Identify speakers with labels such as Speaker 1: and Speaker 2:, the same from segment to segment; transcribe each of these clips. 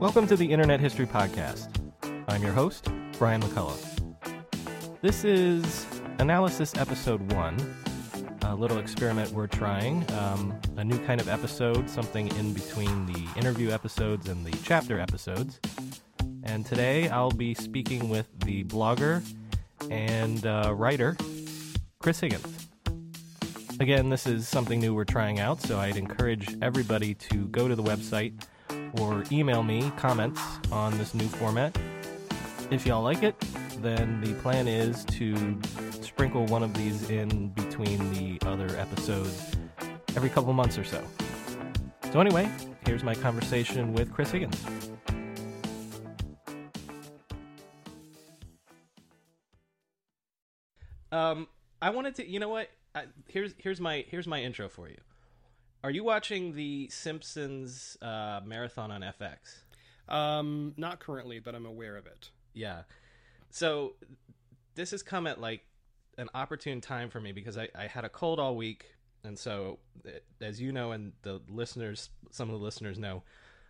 Speaker 1: Welcome to the Internet History Podcast. I'm your host, Brian McCullough. This is Analysis Episode 1, a little experiment we're trying, um, a new kind of episode, something in between the interview episodes and the chapter episodes. And today I'll be speaking with the blogger and uh, writer, Chris Higgins. Again, this is something new we're trying out, so I'd encourage everybody to go to the website or email me comments on this new format. If y'all like it, then the plan is to sprinkle one of these in between the other episodes every couple months or so. So, anyway, here's my conversation with Chris Higgins. Um, I wanted to, you know what? I, here's here's my here's my intro for you. Are you watching the Simpsons uh, marathon on FX?
Speaker 2: Um, not currently, but I'm aware of it.
Speaker 1: Yeah. So this has come at like an opportune time for me because I, I had a cold all week, and so as you know, and the listeners, some of the listeners know,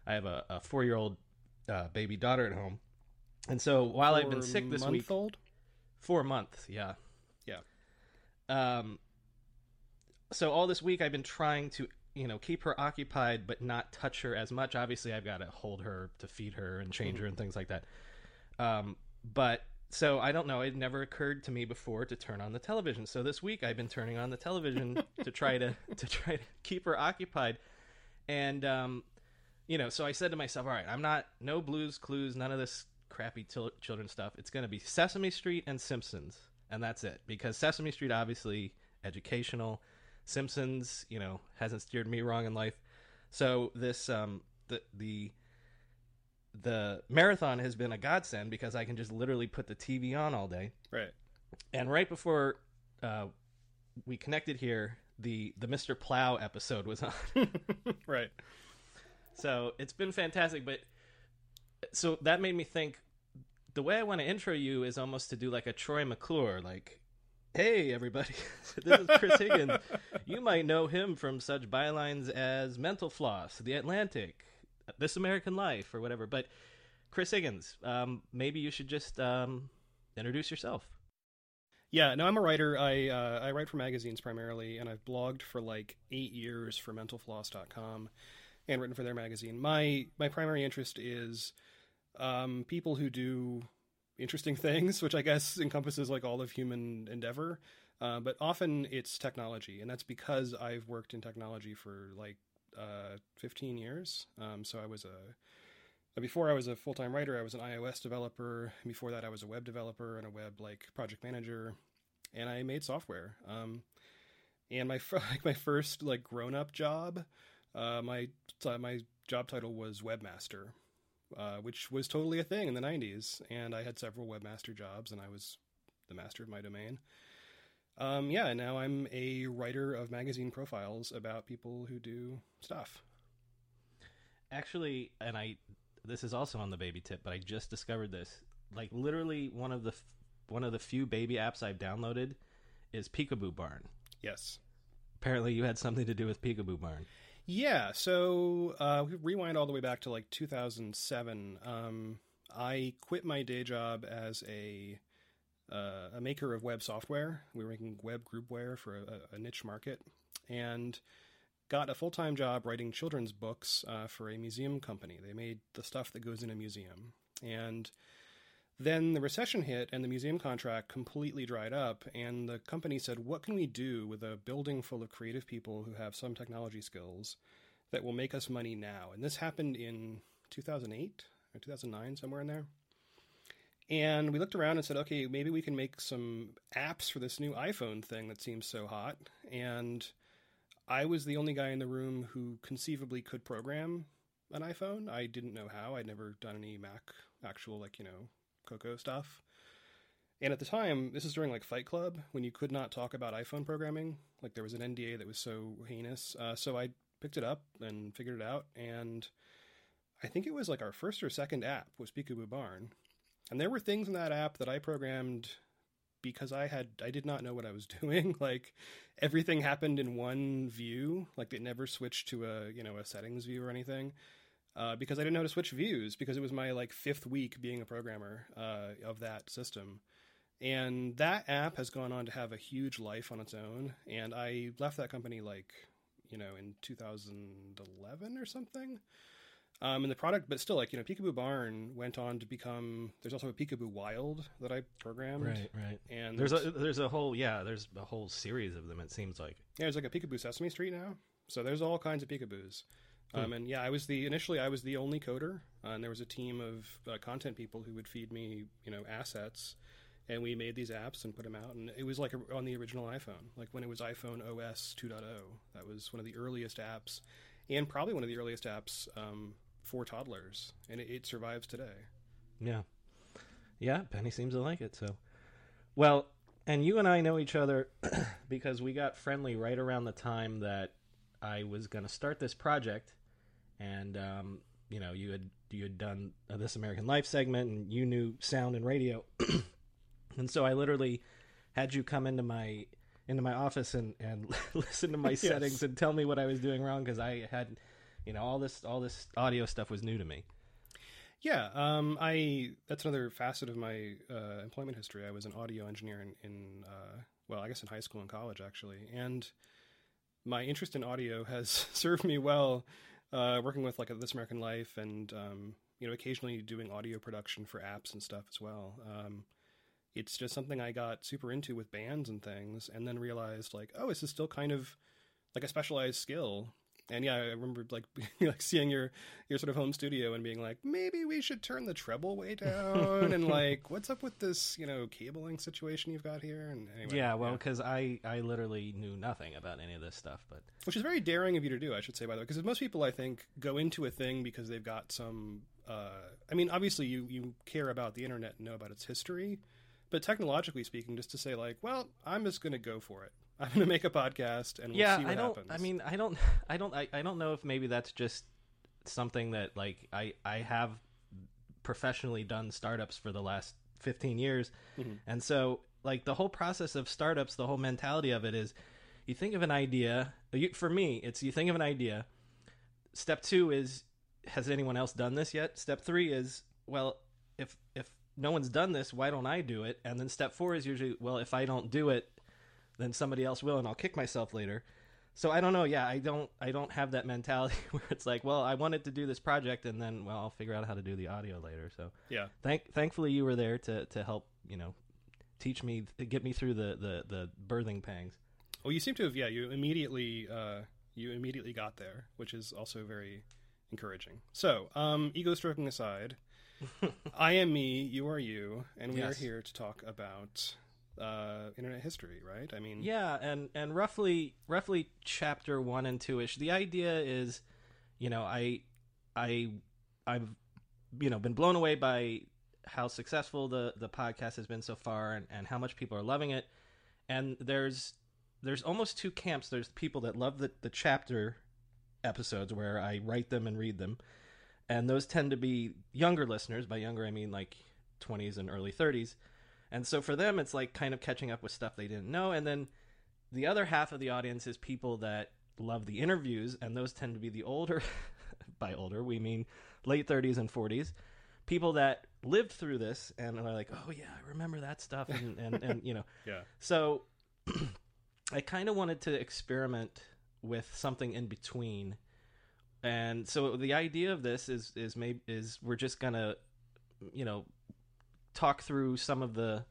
Speaker 1: I have a, a four year old uh, baby daughter at home, and so while i I've been sick this week,
Speaker 2: old,
Speaker 1: four months, yeah,
Speaker 2: yeah.
Speaker 1: Um. So all this week I've been trying to you know keep her occupied but not touch her as much. Obviously i've got to hold her to feed her and change her and things like that. Um, but so i don't know it never occurred to me before to turn on the television. So this week i've been turning on the television to try to to try to keep her occupied. And um, you know so i said to myself all right i'm not no blues clues none of this crappy til- children stuff. It's going to be sesame street and simpsons and that's it. Because sesame street obviously educational. Simpsons, you know, hasn't steered me wrong in life. So this um the the the marathon has been a godsend because I can just literally put the TV on all day.
Speaker 2: Right.
Speaker 1: And right before uh, we connected here, the the Mr. Plow episode was on.
Speaker 2: right.
Speaker 1: So it's been fantastic, but so that made me think the way I want to intro you is almost to do like a Troy McClure, like Hey, everybody. this is Chris Higgins. You might know him from such bylines as Mental Floss, The Atlantic, This American Life, or whatever. But Chris Higgins, um, maybe you should just um, introduce yourself.
Speaker 2: Yeah, no, I'm a writer. I uh, I write for magazines primarily, and I've blogged for like eight years for MentalFloss.com and written for their magazine. My my primary interest is um, people who do interesting things, which I guess encompasses like all of human endeavor. Uh, but often it's technology, and that's because I've worked in technology for like uh, 15 years. Um, so I was a before I was a full time writer, I was an iOS developer. Before that, I was a web developer and a web like project manager, and I made software. Um, and my like my first like grown up job, uh, my my job title was webmaster, uh, which was totally a thing in the 90s. And I had several webmaster jobs, and I was the master of my domain. Um, yeah, now I'm a writer of magazine profiles about people who do stuff.
Speaker 1: Actually, and I, this is also on the baby tip, but I just discovered this. Like literally, one of the f- one of the few baby apps I've downloaded is Peekaboo Barn.
Speaker 2: Yes.
Speaker 1: Apparently, you had something to do with Peekaboo Barn.
Speaker 2: Yeah, so uh, we rewind all the way back to like 2007. Um, I quit my day job as a uh, a maker of web software. We were making web groupware for a, a niche market, and got a full time job writing children's books uh, for a museum company. They made the stuff that goes in a museum, and then the recession hit and the museum contract completely dried up. And the company said, What can we do with a building full of creative people who have some technology skills that will make us money now? And this happened in 2008 or 2009, somewhere in there. And we looked around and said, okay, maybe we can make some apps for this new iPhone thing that seems so hot. And I was the only guy in the room who conceivably could program an iPhone. I didn't know how. I'd never done any Mac, actual, like, you know, Cocoa stuff. And at the time, this is during like Fight Club when you could not talk about iPhone programming. Like there was an NDA that was so heinous. Uh, so I picked it up and figured it out. And I think it was like our first or second app was Peekaboo Barn. And there were things in that app that I programmed because I had I did not know what I was doing. like everything happened in one view. Like it never switched to a you know a settings view or anything uh, because I didn't know how to switch views because it was my like fifth week being a programmer uh, of that system. And that app has gone on to have a huge life on its own. And I left that company like, you know, in 2011 or something. Um, and the product, but still, like you know, Peekaboo Barn went on to become. There's also a Peekaboo Wild that I programmed.
Speaker 1: Right, right.
Speaker 2: And
Speaker 1: There's a there's a whole yeah there's a whole series of them. It seems like
Speaker 2: Yeah, there's like a Peekaboo Sesame Street now. So there's all kinds of Peekaboos. Um, and yeah, I was the initially I was the only coder, uh, and there was a team of uh, content people who would feed me, you know, assets, and we made these apps and put them out. And it was like a, on the original iPhone, like when it was iPhone OS 2.0. That was one of the earliest apps, and probably one of the earliest apps um, for toddlers, and it, it survives today.
Speaker 1: yeah. Yeah Penny seems to like it so. Well and you and I know each other because we got friendly right around the time that I was going to start this project. And um, you know you had you had done a This American Life segment and you knew sound and radio. And so I literally had you come into my into my office and and listen to my settings and tell me what I was doing wrong because I had you know all this all this audio stuff was new to me
Speaker 2: Yeah, um, I that's another facet of my uh, employment history. I was an audio engineer in, in uh, well, I guess in high school and college actually, and my interest in audio has served me well. Uh, working with like This American Life, and um, you know, occasionally doing audio production for apps and stuff as well. Um, it's just something I got super into with bands and things, and then realized like, oh, this is still kind of like a specialized skill. And yeah, I remember like like seeing your your sort of home studio and being like, maybe we should turn the treble way down, and like, what's up with this you know cabling situation you've got here? And anyway,
Speaker 1: yeah well because I I literally knew nothing about any of this stuff but
Speaker 2: which is very daring of you to do, I should say, by the way, because most people I think go into a thing because they've got some. Uh, I mean, obviously you you care about the internet and know about its history, but technologically speaking, just to say like, well, I'm just going to go for it. I'm going to make a podcast and we'll
Speaker 1: yeah
Speaker 2: see what
Speaker 1: i don't
Speaker 2: happens.
Speaker 1: i mean i don't i don't I, I don't know if maybe that's just something that like i i have professionally done startups for the last 15 years
Speaker 2: Mm-hmm.
Speaker 1: and so like the whole process of startups the whole mentality of it is you think of an idea you, for me it's you think of an idea step two is has anyone else done this yet step three is well if if no one's done this why don't i do it and then step four is usually well if i don't do it then somebody else will and I'll kick myself later. So I don't know, yeah, I don't I don't have that mentality where it's like, well, I wanted to do this project and then well, I'll figure out how to do the audio later. So
Speaker 2: yeah,
Speaker 1: thank thankfully you were there to to help, you know, teach me get me through the the the birthing pangs.
Speaker 2: well, you seem to have yeah, you immediately uh, you immediately got there, which is also very encouraging. So, um, ego stroking aside, I am me, you are you, and we
Speaker 1: Yes.
Speaker 2: are here to talk about uh, internet history, right? I mean,
Speaker 1: Yeah, and and roughly roughly chapter one and two ish. The idea is, you know, I I I've you know been blown away by how successful the the podcast has been so far and, and how much people are loving it. And there's there's almost two camps. There's people that love the, the chapter episodes where I write them and read them. And those tend to be younger listeners. By younger I mean like twenties and early thirties And so for them, it's like kind of catching up with stuff they didn't know. And then the other half of the audience is people that love the interviews, and those tend to be the older, by older, we mean late 30s and 40s, people that lived through this and are like, oh, yeah, I remember that stuff. And, and, and you know,
Speaker 2: Yeah.
Speaker 1: so I kind of wanted to experiment with something in between. And so the idea of this is is maybe is we're just gonna, you know, talk through some of the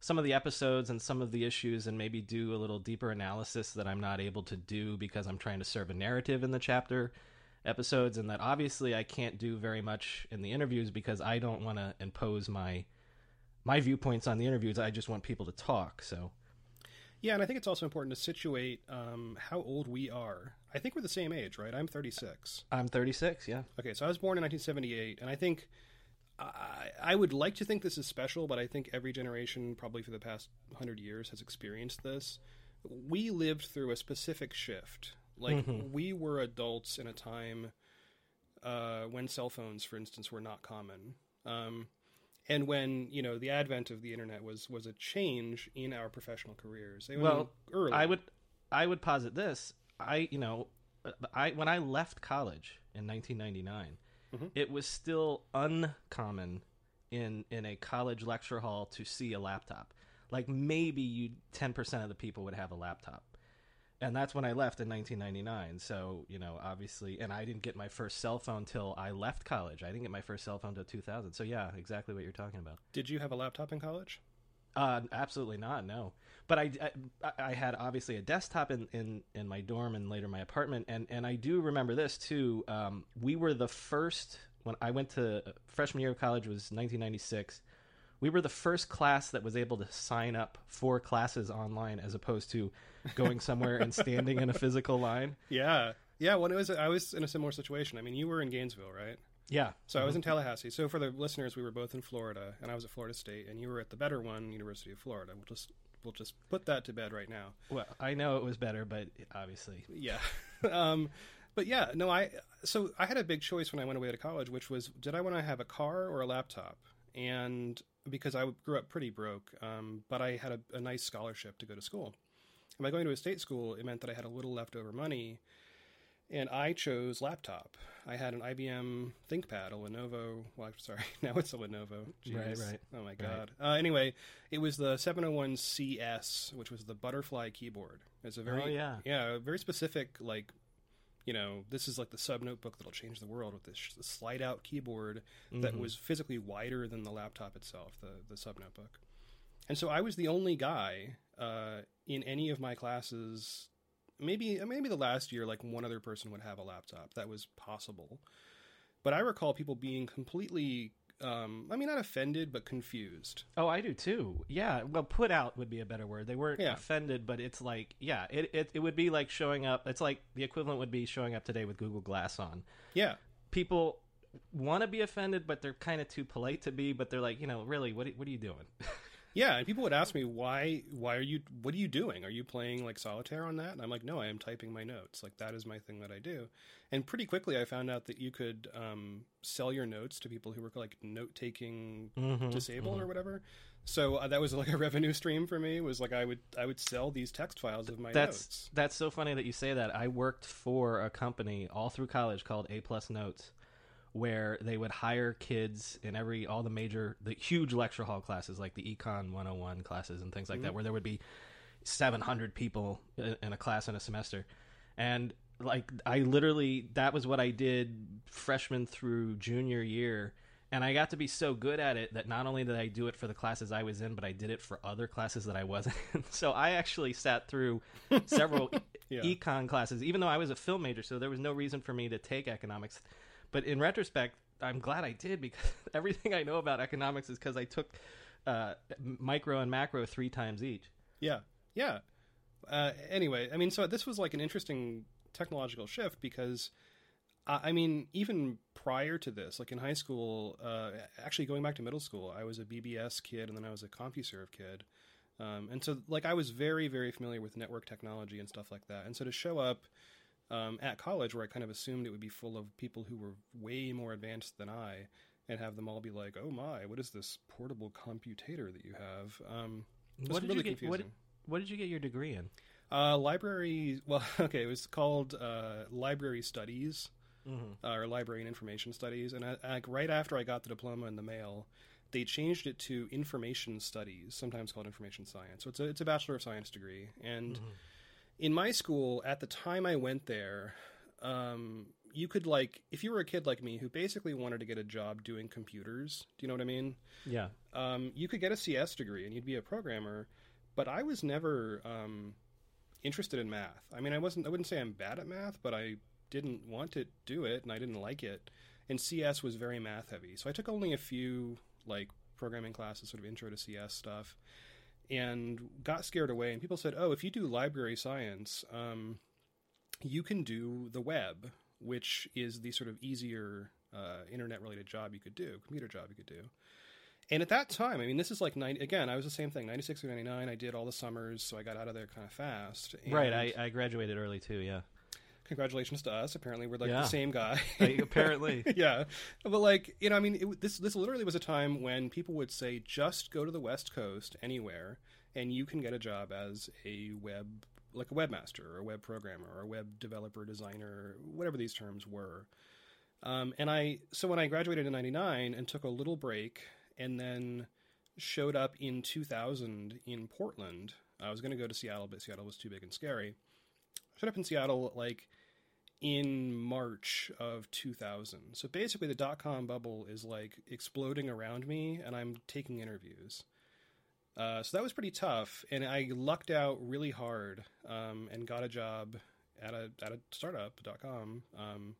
Speaker 1: some of the episodes and some of the issues and maybe do a little deeper analysis that I'm not able to do because I'm trying to serve a narrative in the chapter episodes and that obviously I can't do very much in the interviews because I don't want to impose my my viewpoints on the interviews. I just want people to talk. So
Speaker 2: Yeah, and I think it's also important to situate um, how old we are. I think we're the same age, right? I'm 36.
Speaker 1: I'm 36, yeah.
Speaker 2: Okay, so I was born in 1978, and I think I, I would like to think this is special, but I think every generation, probably for the past 100 years, has experienced this. We lived through a specific shift. Like, we were adults in a time uh, when cell phones, for instance, were not common. Um, and when you know the advent of the internet was was a change in our professional careers. I
Speaker 1: Well,
Speaker 2: early.
Speaker 1: I would I would posit this. I you know I when I left college in 1999, it was still uncommon in in a college lecture hall to see a laptop. Like maybe you 10% of the people would have a laptop. And that's when I left in 1999. So, you know, obviously, and I didn't get my first cell phone till I left college. I didn't get my first cell phone till 2000. So, yeah, exactly what you're talking about.
Speaker 2: Did you have a laptop in college?
Speaker 1: Uh, absolutely not. No, but I, I, I had obviously a desktop in, in, in my dorm and later my apartment, and, and I do remember this too. Um, we were the first when I went to freshman year of college was 1996. We were the first class that was able to sign up for classes online as opposed to going somewhere and standing in a physical line.
Speaker 2: Yeah, yeah. When it was, I was in a similar situation. I mean, you were in Gainesville, right?
Speaker 1: Yeah.
Speaker 2: So I was in Tallahassee. So for the listeners, we were both in Florida, and I was at Florida State, and you were at the better one, University of Florida. We'll just we'll just put that to bed right now.
Speaker 1: Well, I know it was better, but obviously,
Speaker 2: Yeah. um, but yeah, no, I so I had a big choice when I went away to college, which was did I want to have a car or a laptop? And because I grew up pretty broke, um, but I had a, a nice scholarship to go to school. And by going to a state school, it meant that I had a little leftover money, and I chose laptop. I had an IBM ThinkPad, a Lenovo. Well, I'm sorry, now it's a Lenovo. Jeez.
Speaker 1: Right, right,
Speaker 2: Oh my god. Uh, anyway, it was the 701CS, which was the butterfly keyboard. It's a very
Speaker 1: Oh, yeah.
Speaker 2: yeah, very specific like you know, this is like the sub notebook that'll change the world with this sh- slide out keyboard that was physically wider than the laptop itself, the the sub notebook. And so I was the only guy uh, in any of my classes. Maybe maybe the last year, like one other person would have a laptop. That was possible. But I recall people being completely, um, I mean, not offended, but confused.
Speaker 1: Oh, I do too. Yeah. Well, put out would be a better word. They weren't
Speaker 2: Yeah.
Speaker 1: offended, but it's like, yeah, it, it, it would be like showing up. It's like the equivalent would be showing up today with Google Glass on.
Speaker 2: Yeah,
Speaker 1: People want to be offended, but they're kind of too polite to be. But they're like, you know, really, what, what are you doing?
Speaker 2: Yeah, and people would ask me why why are you what are you doing? Are you playing like solitaire on that? And I'm like, no, I am typing my notes. Like that is my thing that I do. And pretty quickly I found out that you could um, sell your notes to people who were like note taking disabled or whatever. So uh, that was like a revenue stream for me. Was like I would I would sell these text files of my
Speaker 1: that's
Speaker 2: notes.
Speaker 1: that's so funny that you say that. I worked for a company all through college called A Plus Notes, where they would hire kids in every all the major the huge lecture hall classes like the Econ 101 classes and things like that, mm-hmm. where there would be 700 people in in a class in a semester, and like I literally that was what I did freshman through junior year. And I got to be so good at it that not only did I do it for the classes I was in, but I did it for other classes that I wasn't in. So I actually sat through several
Speaker 2: Yeah.
Speaker 1: econ classes, even though I was a film major, so there was no reason for me to take economics. But in retrospect, I'm glad I did because everything I know about economics is because I took uh, micro and macro three times each.
Speaker 2: Yeah, yeah. Uh, anyway, I mean, so this was like an interesting technological shift because, I mean, even prior to this, like in high school, uh, actually going back to middle school, I was a BBS kid and then I was a CompuServe kid. Um, and so, like, I was very, very familiar with network technology and stuff like that. And so to show up um, at college, where I kind of assumed it would be full of people who were way more advanced than I, and have them all be like, "Oh my, what is this portable computator that you have?" Um,
Speaker 1: What did
Speaker 2: really
Speaker 1: you get? What,
Speaker 2: confusing.
Speaker 1: what did you get your degree in?
Speaker 2: Uh, library. Well, okay, it was called uh, library studies
Speaker 1: Mm-hmm.
Speaker 2: uh, or library and information studies, and I, like right after I got the diploma in the mail, they changed it to information studies, sometimes called information science. So it's a it's a bachelor of science degree, and in my school at the time I went there. Um, you could like if you were a kid like me who basically wanted to get a job doing computers. Do you know what I mean?
Speaker 1: Yeah.
Speaker 2: um, you could get a CS degree and you'd be a programmer, but I was never um, interested in math. I mean, I wasn't. I wouldn't say I'm bad at math, but I didn't want to do it and I didn't like it. And CS was very math heavy, so I took only a few like programming classes, sort of intro to CS stuff, and got scared away. And people said, "Oh, if you do library science, um, you can do the web." Which is the sort of easier uh, internet-related job you could do, computer job you could do. And at that time, I mean, this is like 90, again, I was the same thing, 96 or 99. I did all the summers, so I got out of there kind of fast. And
Speaker 1: Right. I, I graduated early too. Yeah.
Speaker 2: Congratulations to us. Apparently, we're like
Speaker 1: Yeah.
Speaker 2: the same guy.
Speaker 1: apparently.
Speaker 2: yeah. But like, you know, I mean, it, this, this literally was a time when people would say, just go to the West Coast anywhere, and you can get a job as a web, like a webmaster or a web programmer or a web developer, designer, whatever these terms were. Um, and I, so when I graduated in 99 and took a little break and then showed up in 2000 in Portland, I was going to go to Seattle, but Seattle was too big and scary. I showed up in Seattle like in March of 2000. So basically, the dot com bubble is like exploding around me, and I'm taking interviews. Uh, so that was pretty tough, and I lucked out really hard um, and got a job at a at a startup dot com, um,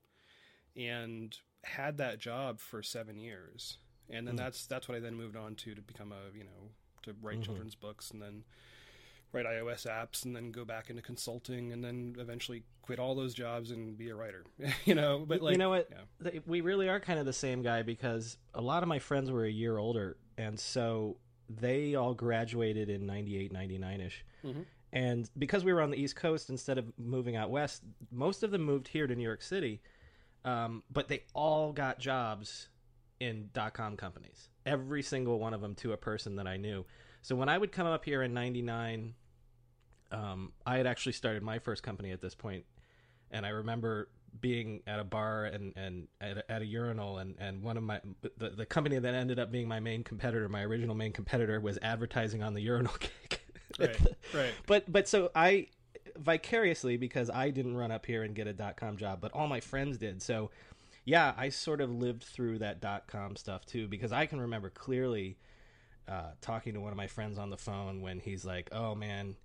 Speaker 2: and had that job for seven years, and then that's that's what I then moved on to to become a you know to write children's books, and then write iOS apps, and then go back into consulting, and then eventually quit all those jobs and be a writer. you know, but like
Speaker 1: you know what?
Speaker 2: yeah.
Speaker 1: We really are kind of the same guy because a lot of my friends were a year older, and so they all graduated in 98, 99 ish.
Speaker 2: Mhm.
Speaker 1: And because we were on the East Coast instead of moving out west, most of them moved here to New York City. Um, but they all got jobs in dot com companies. Every single one of them to a person that I knew. So when I would come up here in '99, um, I had actually started my first company at this point, and I remember being at a bar and and at a, at a urinal, and and one of my the the company that ended up being my main competitor, my original main competitor, was advertising on the urinal cake.
Speaker 2: Right, right.
Speaker 1: But but so I vicariously because I didn't run up here and get a dot com job, but all my friends did. So yeah, I sort of lived through that dot com stuff too because I can remember clearly uh, talking to one of my friends on the phone when he's like, "Oh man."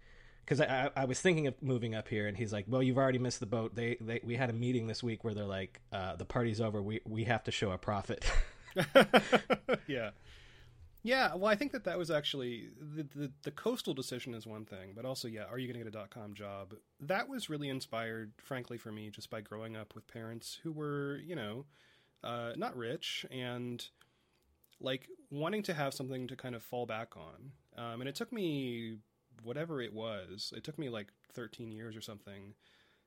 Speaker 1: Because I, I, was thinking of moving up here, and he's like, "Well, you've already missed the boat. They, they we had a meeting this week where they're like, uh, the party's over. We we have to show a profit."
Speaker 2: yeah. Yeah, well, I think that that was actually the, the the coastal decision is one thing, but also, yeah, are you going to get a dot com job? That was really inspired, frankly, for me, just by growing up with parents who were, you know, uh, not rich and like wanting to have something to kind of fall back on. Um, and it took me whatever it was. It took me like 13 years or something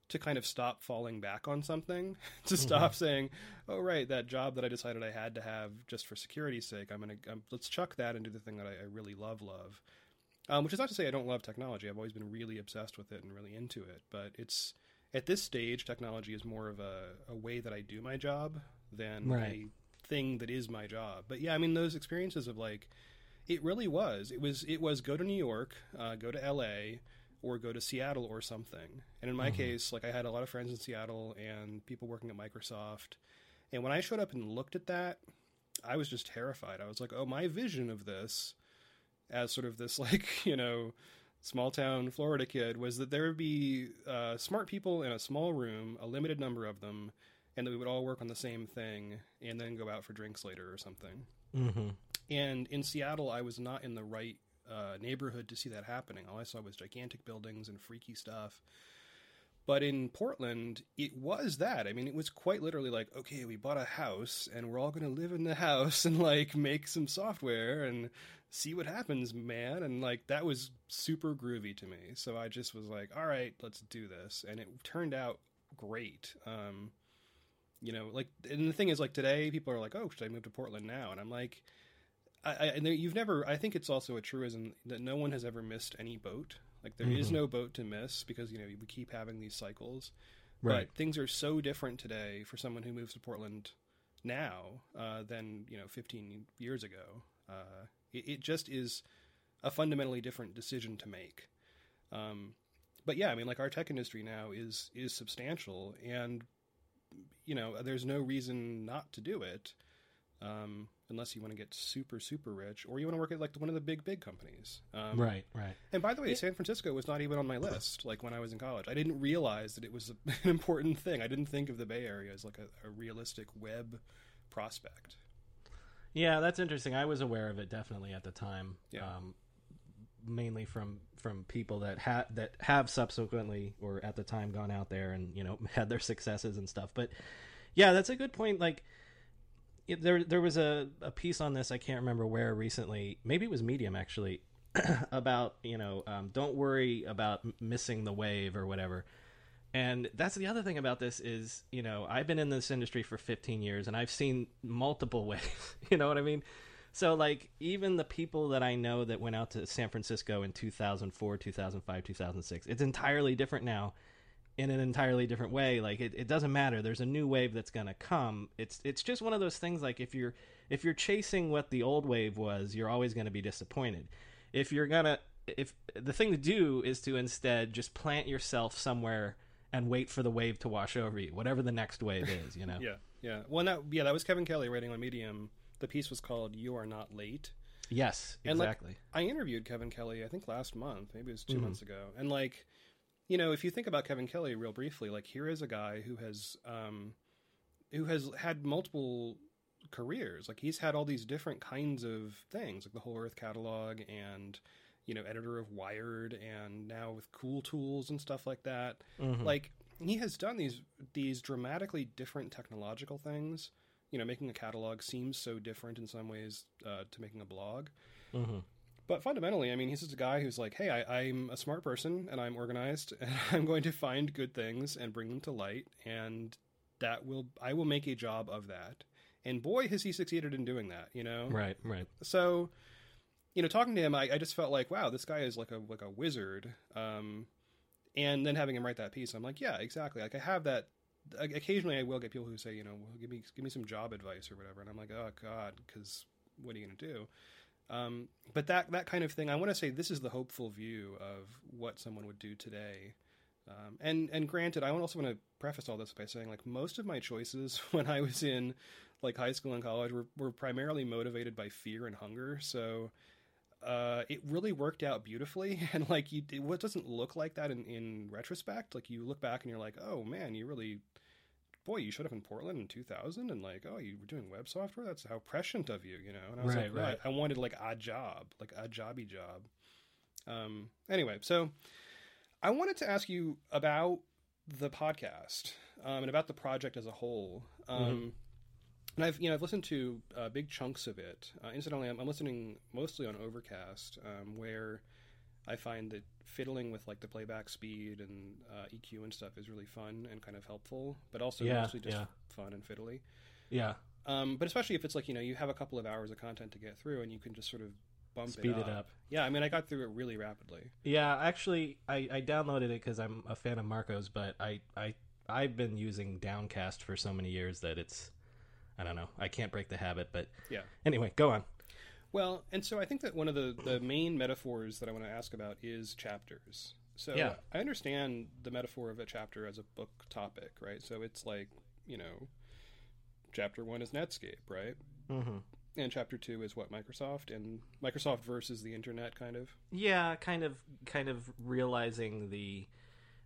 Speaker 2: to kind of stop falling back on something, to stop saying, "Oh, right, that job that I decided I had to have just for security's sake, I'm gonna um, let's chuck that and do the thing that I, I really love, love." Um, which is not to say I don't love technology. I've always been really obsessed with it and really into it. But it's at this stage, technology is more of a, a way that I do my job than
Speaker 1: Right.
Speaker 2: a thing that is my job. But yeah, I mean those experiences of like, it really was. It was it was go to New York, uh, go to L.A or go to Seattle or something. And in my case, like I had a lot of friends in Seattle and people working at Microsoft. And when I showed up and looked at that, I was just terrified. I was like, "Oh, my vision of this as sort of this like, you know, small town Florida kid was that there would be uh, smart people in a small room, a limited number of them, and that we would all work on the same thing and then go out for drinks later or something."
Speaker 1: mm-hmm.
Speaker 2: And in Seattle, I was not in the right uh, neighborhood to see that happening. All I saw was gigantic buildings and freaky stuff. But in Portland, it was that. I mean, it was quite literally like, okay, we bought a house and we're all going to live in the house and like make some software and see what happens, man. And like that was super groovy to me. So I just was like, all right, let's do this. And it turned out great. Um, you know, like, and the thing is, like today, people are like, "Oh, should I move to Portland now?" And I'm like, I, I and you've never. I think it's also a truism that no one has ever missed any boat. Like there is
Speaker 1: Mhm.
Speaker 2: no boat to miss because you know we keep having these cycles.
Speaker 1: Right.
Speaker 2: But things are so different today for someone who moves to Portland now uh, than you know 15 years ago. Uh, it, it just is a fundamentally different decision to make. Um, but yeah, I mean, like our tech industry now is is substantial, and you know, there's no reason not to do it, um, unless you want to get super super rich, or you want to work at like one of the big big companies. Um,
Speaker 1: right. Right.
Speaker 2: and by the way, San Francisco was not even on my list. Like when I was in college, I didn't realize that it was an important thing. I didn't think of the Bay Area as like a, a realistic web prospect.
Speaker 1: Yeah, that's interesting. I was aware of it definitely at the time.
Speaker 2: Yeah.
Speaker 1: Um, mainly from from people that had that have subsequently or at the time gone out there and you know had their successes and stuff. But yeah, that's a good point. Like it, there there was a, a piece on this I can't remember where recently. Maybe it was Medium actually about you know um, don't worry about missing the wave or whatever. And that's the other thing about this is, you know, I've been in this industry for 15 years and I've seen multiple waves. you know what I mean? So, like, even the people that I know that went out to San Francisco in 2004, 2005, 2006, it's entirely different now in an entirely different way. Like, it, it doesn't matter. There's a new wave that's going to come. It's, it's just one of those things. Like, if you're, if you're chasing what the old wave was, you're always going to be disappointed. If you're going to, if the thing to do is to instead just plant yourself somewhere and wait for the wave to wash over you, whatever the next wave is, you know?
Speaker 2: Yeah, yeah. Well, that yeah, that was Kevin Kelly writing on Medium. The piece was called "You Are Not Late."
Speaker 1: Yes,
Speaker 2: And, like,
Speaker 1: exactly.
Speaker 2: I interviewed Kevin Kelly, I think last month, maybe it was 2
Speaker 1: Mhm.
Speaker 2: months ago, and like, you know, if you think about Kevin Kelly real briefly, like here is a guy who has, um, who has had multiple careers. Like he's had all these different kinds of things, like the Whole Earth catalog, and you know, editor of Wired, and now with Cool Tools and stuff like that.
Speaker 1: Mhm.
Speaker 2: Like he has done these these dramatically different technological things. You know, making a catalog seems so different in some ways uh, to making a blog.
Speaker 1: Mhm.
Speaker 2: But fundamentally, I mean, he's just a guy who's like, hey, I, I'm a smart person and I'm organized and I'm going to find good things and bring them to light, and that will I will make a job of that. And boy, has he succeeded in doing that. You know,
Speaker 1: Right, right.
Speaker 2: so you know talking to him I, I just felt like wow this guy is like a like a wizard um and then having him write that piece i'm like yeah exactly like i have that occasionally i will get people who say you know well, give me give me some job advice or whatever and i'm like oh god because what are you going to do um, but that that kind of thing i want to say this is the hopeful view of what someone would do today. Um, and and granted i also want to preface all this by saying like most of my choices when i was in like high school and college were, were primarily motivated by fear and hunger. So uh, it really worked out beautifully. And like you it doesn't look like that in, in retrospect like you look back and you're like oh man you really boy you showed up in portland in 2000 and like oh you were doing web software that's how prescient of you you know and i was
Speaker 1: Right,
Speaker 2: like
Speaker 1: right.
Speaker 2: I, I wanted like a job like a jobby job um anyway so i wanted to ask you about the podcast um, and about the project as a whole um,
Speaker 1: Mhm.
Speaker 2: and I've you know I've listened to uh, big chunks of it. Uh, incidentally, I'm, I'm listening mostly on Overcast, um, where I find that fiddling with like the playback speed and uh, EQ and stuff is really fun and kind of helpful, but also
Speaker 1: Yeah,
Speaker 2: mostly just
Speaker 1: yeah.
Speaker 2: fun and fiddly.
Speaker 1: Yeah.
Speaker 2: Um, but especially if it's like you know you have a couple of hours of content to get through and you can just sort of bump
Speaker 1: Speed
Speaker 2: it
Speaker 1: it
Speaker 2: up.
Speaker 1: up.
Speaker 2: Yeah, I mean I got through it really rapidly.
Speaker 1: Yeah, actually, I, I downloaded it because I'm a fan of Marco's, but I, I I've been using Downcast for so many years that it's I don't know. I can't break the habit, but
Speaker 2: Yeah.
Speaker 1: Anyway, go on.
Speaker 2: Well, and so I think that one of the, the main metaphors that I want to ask about is chapters. So
Speaker 1: Yeah.
Speaker 2: I understand the metaphor of a chapter as a book topic, right? So it's like, you know, chapter one is Netscape, right?
Speaker 1: Mm-hmm.
Speaker 2: And chapter two is what Microsoft and Microsoft versus the internet, kind of.
Speaker 1: Yeah, kind of, kind of realizing the.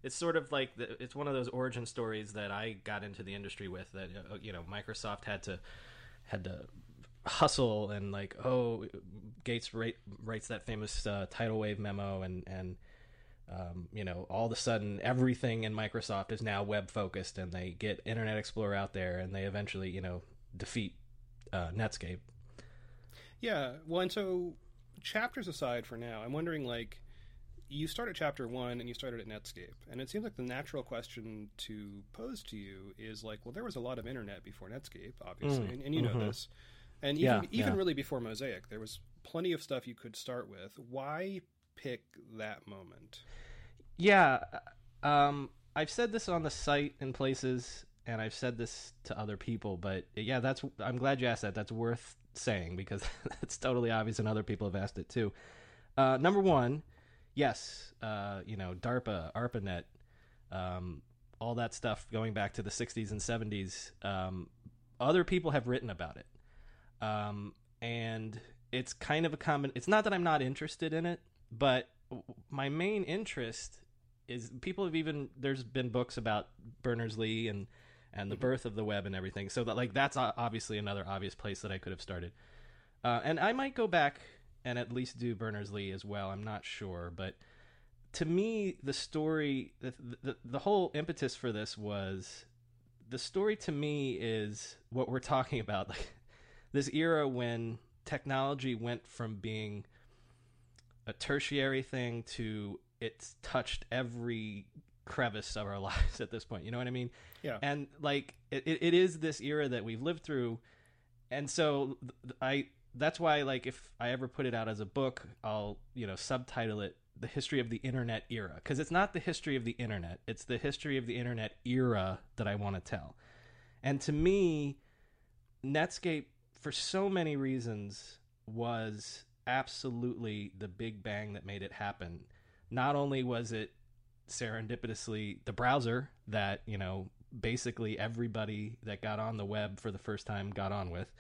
Speaker 1: It's sort of like the, it's one of those origin stories that I got into the industry with. That uh, you know, Microsoft had to had to hustle and like, oh, Gates write, writes that famous uh, tidal wave memo, and and um, you know, all of a sudden everything in Microsoft is now web focused, and they get Internet Explorer out there, and they eventually, you know, defeat uh, Netscape.
Speaker 2: Yeah. Well, and so chapters aside for now, I'm wondering, like, you start at chapter one and you started at Netscape, and it seems like the natural question to pose to you is like, well, there was a lot of internet before Netscape, obviously,
Speaker 1: Mm,
Speaker 2: and, and you
Speaker 1: mhm.
Speaker 2: know this, and
Speaker 1: Yeah,
Speaker 2: even even
Speaker 1: yeah.
Speaker 2: really before Mosaic, there was plenty of stuff you could start with. Why pick that moment?
Speaker 1: Yeah, um, I've said this on the site in places, and I've said this to other people, but yeah, that's. I'm glad you asked that. That's worth saying because it's totally obvious, and other people have asked it too. Uh, number one, yes, uh, you know, DARPA, ARPANET, um, all that stuff going back to the '60s and '70s. Um, other people have written about it, um, and it's kind of a common. It's not that I'm not interested in it, but my main interest is people have even there's been books about Berners Lee and and the birth of the web and everything. So that like that's obviously another obvious place that I could have started. Uh, and I might go back and at least do Berners Lee as well. I'm not sure, but to me, the story, the, the, the whole impetus for this was the story to me is what we're talking about. Like this era when technology went from being a tertiary thing to it's touched every crevice of our lives at this point. You know what I mean?
Speaker 2: Yeah.
Speaker 1: And like it, it it is this era that we've lived through, and so I that's why like if I ever put it out as a book, I'll you know subtitle it the history of the internet era because it's not the history of the internet it's the history of the internet era that i want to tell and to me netscape for so many reasons was absolutely the big bang that made it happen not only was it serendipitously the browser that you know basically everybody that got on the web for the first time got on with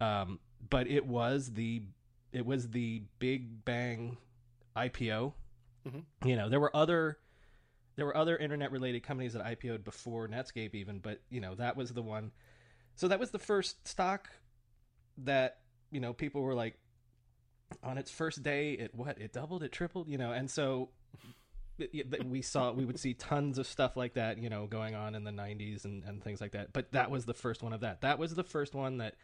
Speaker 1: um, but it was the it was the big bang IPO.
Speaker 2: Mhm.
Speaker 1: You know, there were other there were other internet related companies that IPO'd before Netscape even, but you know, that was the one. So that was the first stock that, you know, people were like on its first day, it what? It doubled, it tripled, you know. And so we saw we would see tons of stuff like that, you know, going on in the 90s and and things like that. But that was the first one of that. That was the first one that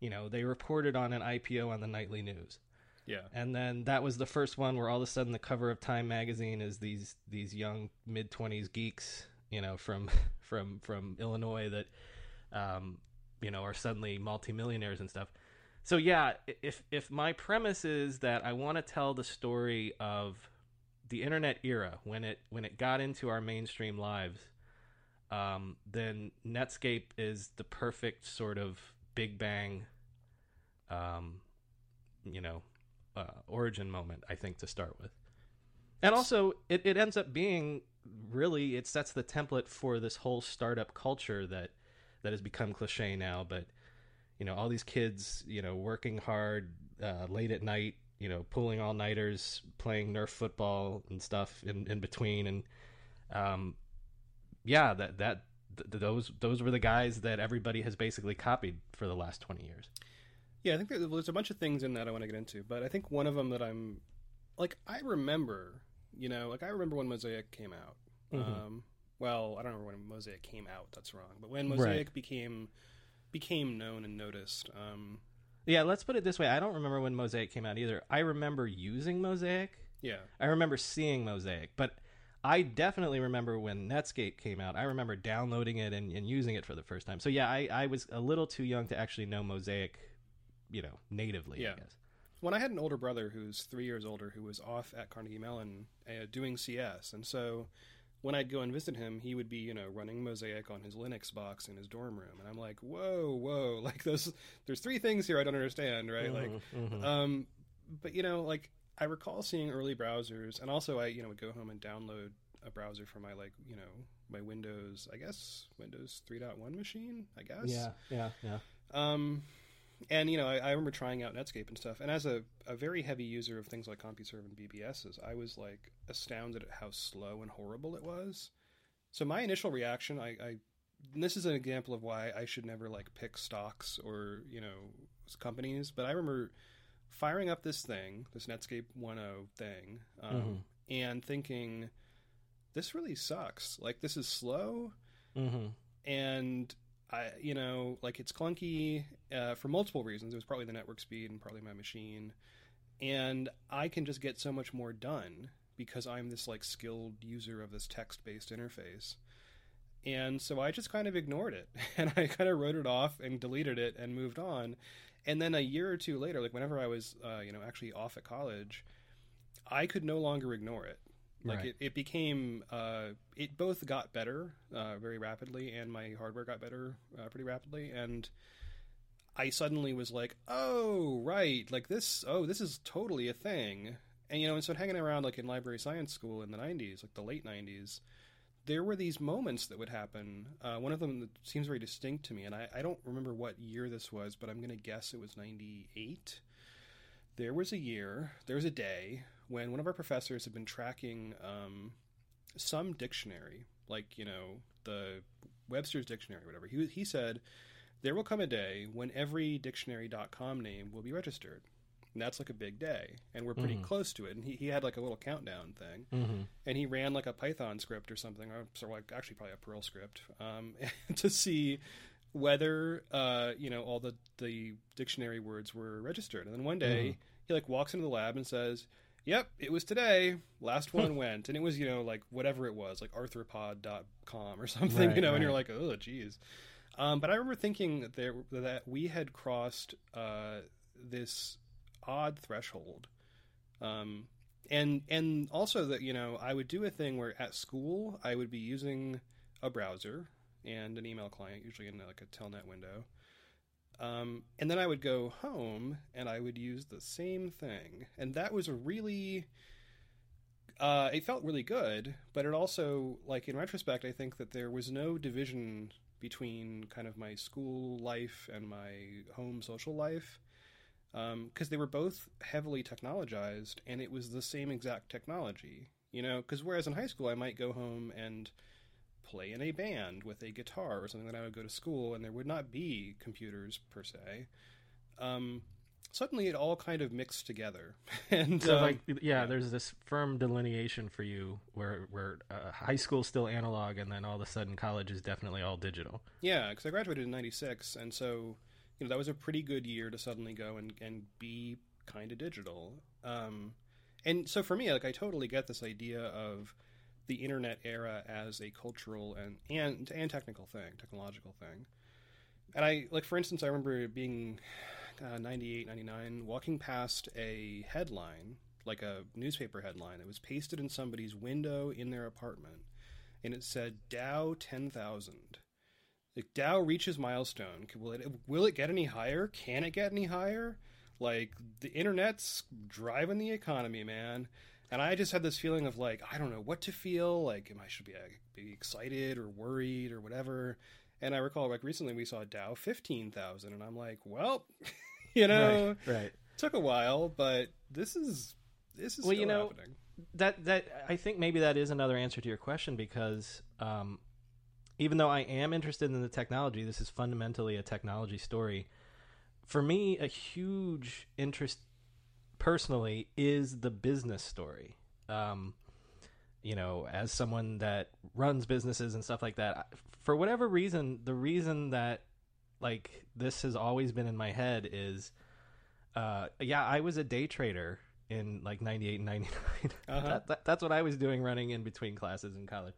Speaker 1: you know, they reported on an IPO on the nightly news.
Speaker 2: Yeah.
Speaker 1: And then that was the first one where all of a sudden the cover of Time magazine is these these young mid twenties geeks, you know, from from from Illinois that um, you know, are suddenly multimillionaires and stuff. So yeah, if if my premise is that I want to tell the story of the internet era when it when it got into our mainstream lives, um, then Netscape is the perfect sort of Big Bang, um, you know, uh, origin moment. I think to start with, and also it, it ends up being really it sets the template for this whole startup culture that that has become cliche now. But you know, all these kids, you know, working hard uh, late at night, you know, pulling all nighters, playing Nerf football and stuff in in between, and um, yeah, that that th- those those were the guys that everybody has basically copied for the last 20 years
Speaker 2: Yeah, I think there- there's a bunch of things in that I want to get into, but I think one of them that I'm like I remember, you know, like I remember when Mosaic came out.
Speaker 1: Mhm.
Speaker 2: Um, well, I don't remember when Mosaic came out. That's wrong. But when
Speaker 1: Right.
Speaker 2: Mosaic became became known and noticed, um,
Speaker 1: yeah let's put it this way i don't remember when mosaic came out either i remember using mosaic
Speaker 2: yeah,
Speaker 1: i remember seeing mosaic but i definitely remember when netscape came out i remember downloading it and, and using it for the first time so yeah I, I was a little too young to actually know mosaic you know natively
Speaker 2: Yeah.
Speaker 1: i guess
Speaker 2: when I had an older brother who's three years older who was off at Carnegie Mellon uh, doing CS, and so when I'd go and visit him, he would be you know running Mosaic on his Linux box in his dorm room, and I'm like, whoa, whoa, like those, there's three things here I don't understand, right? Like,
Speaker 1: Mhm, mhm.
Speaker 2: um, but you know, like I recall seeing early browsers, and also I you know would go home and download a browser for my like you know my Windows, I guess Windows 3.1 machine, I guess.
Speaker 1: yeah yeah yeah
Speaker 2: Um, and you know, I, I remember trying out Netscape and stuff. And as a, a very heavy user of things like CompuServe and BBSs, I was like astounded at how slow and horrible it was. So my initial reaction, I, I this is an example of why I should never like pick stocks or you know companies. But I remember firing up this thing, this Netscape 1.0 thing, um,
Speaker 1: Mhm.
Speaker 2: and thinking, this really sucks. Like this is slow
Speaker 1: hmm
Speaker 2: and I, you know, like it's clunky uh, for multiple reasons. It was probably the network speed and probably my machine, and I can just get so much more done because I'm this like skilled user of this text based interface. And so I just kind of ignored it and I kind of wrote it off and deleted it and moved on. And then a year or two later, like whenever I was, uh, you know, actually off at college, I could no longer ignore it. Like
Speaker 1: Right.
Speaker 2: it, it became, uh, it both got better uh, very rapidly and my hardware got better uh, pretty rapidly. And I suddenly was like, oh, right, like this, oh, this is totally a thing. And, you know, and so hanging around like in library science school in the 90s, like the late 90s, there were these moments that would happen. Uh, one of them that seems very distinct to me, and I, I don't remember what year this was, but I'm going to guess it was 98. There was a year, there was a day when one of our professors had been tracking um, some dictionary, like, you know, the Webster's Dictionary or whatever. He, he said, There will come a day when every dictionary.com name will be registered. And that's like a big day. And we're pretty
Speaker 1: Mhm.
Speaker 2: close to it. And he, he had like a little countdown thing
Speaker 1: Mm-hmm.
Speaker 2: and he ran like a Python script or something, or so like actually probably a Perl script, um, to see whether uh, you know all the the dictionary words were registered. And then one day
Speaker 1: Mhm.
Speaker 2: he like walks into the lab and says, "Yep, it was today. Last one went." And it was you know like whatever it was, like arthropod.com or something,
Speaker 1: Right,
Speaker 2: you know. And you're like, "Oh, geez." Um, but I remember thinking that there that we had crossed uh, this odd threshold. Um, and and also that you know I would do a thing where at school I would be using a browser and an email client, usually in like a telnet window. Um, and then I would go home and I would use the same thing, and that was a really. Uh, it felt really good, but it also, like in retrospect, I think that there was no division between kind of my school life and my home social life because they were both heavily technologized and it was the same exact technology you know because whereas in high school i might go home and play in a band with a guitar or something that i would go to school and there would not be computers per se um, suddenly it all kind of mixed together and
Speaker 1: So
Speaker 2: um,
Speaker 1: like yeah, there's this firm delineation for you where where uh, high school's still analog and then all of a sudden college is definitely all digital.
Speaker 2: Yeah, because I graduated in '96, and so you know that was a pretty good year to suddenly go and and be kind of digital. Um, and so for me, like I totally get this idea of the internet era as a cultural and and and technical thing, technological thing. And I like, for instance, I remember being uh, 98, 99, walking past a headline, like a newspaper headline, that was pasted in somebody's window in their apartment, and it said Dow 10,000. Like Dow reaches milestone. Will it will it get any higher? Can it get any higher? Like the internet's driving the economy, man. And I just had this feeling of like I don't know what to feel. Like am I should be be excited or worried or whatever. And I recall like recently we saw Dow fifteen thousand, and I'm like, well, you know,
Speaker 1: right, right.
Speaker 2: took a while, but this is this is
Speaker 1: Well,
Speaker 2: still
Speaker 1: you know,
Speaker 2: happening.
Speaker 1: that that I think maybe that is another answer to your question because um, even though I am interested in the technology, this is fundamentally a technology story. For me, a huge interest personally is the business story. Um, you know, as someone that runs businesses and stuff like that, for whatever reason, the reason that like this has always been in my head is, uh, yeah, I was a day trader in like 98 and 99
Speaker 2: Uh-huh.
Speaker 1: that, that, that's what i was doing running in between classes in college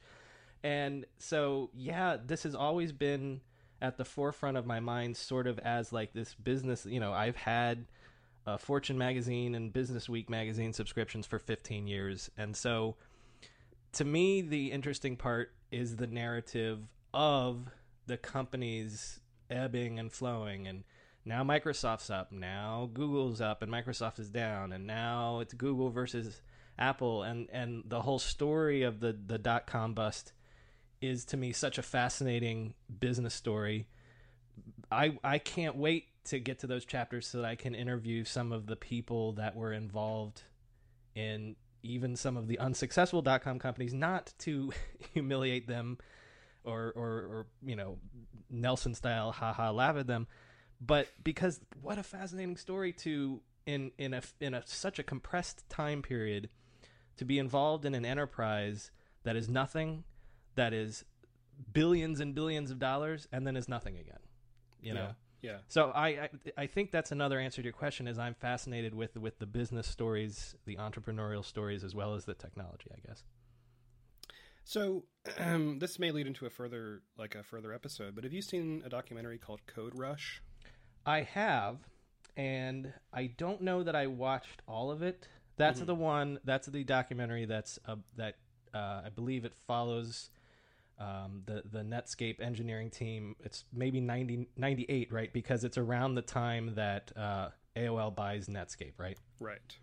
Speaker 1: and so yeah this has always been at the forefront of my mind sort of as like this business you know i've had uh, fortune magazine and business week magazine subscriptions for 15 years. And so to me the interesting part is the narrative of the companies ebbing and flowing. And now Microsoft's up, now Google's up and Microsoft is down and now it's Google versus Apple. And and the whole story of the the dot com bust is to me such a fascinating business story. I I can't wait to get to those chapters so that I can interview some of the people that were involved in even some of the unsuccessful dot com companies not to humiliate them or or or you know Nelson style haha laugh at them but because what a fascinating story to in in a in a such a compressed time period to be involved in an enterprise that is nothing that is billions and billions of dollars and then is nothing again you know
Speaker 2: Yeah.
Speaker 1: So I, I I think that's another answer to your question. Is I'm fascinated with with the business stories, the entrepreneurial stories, as well as the technology. I guess.
Speaker 2: So um, this may lead into a further like a further episode, but have you seen a documentary called Code Rush?
Speaker 1: I have, and I don't know that I watched all of it. That's the one. That's the documentary. That's uh, that uh, I believe it follows um, the the Netscape engineering team. It's maybe 90, 98, right? Because it's around the time that uh, AOL buys Netscape, right?
Speaker 2: Right.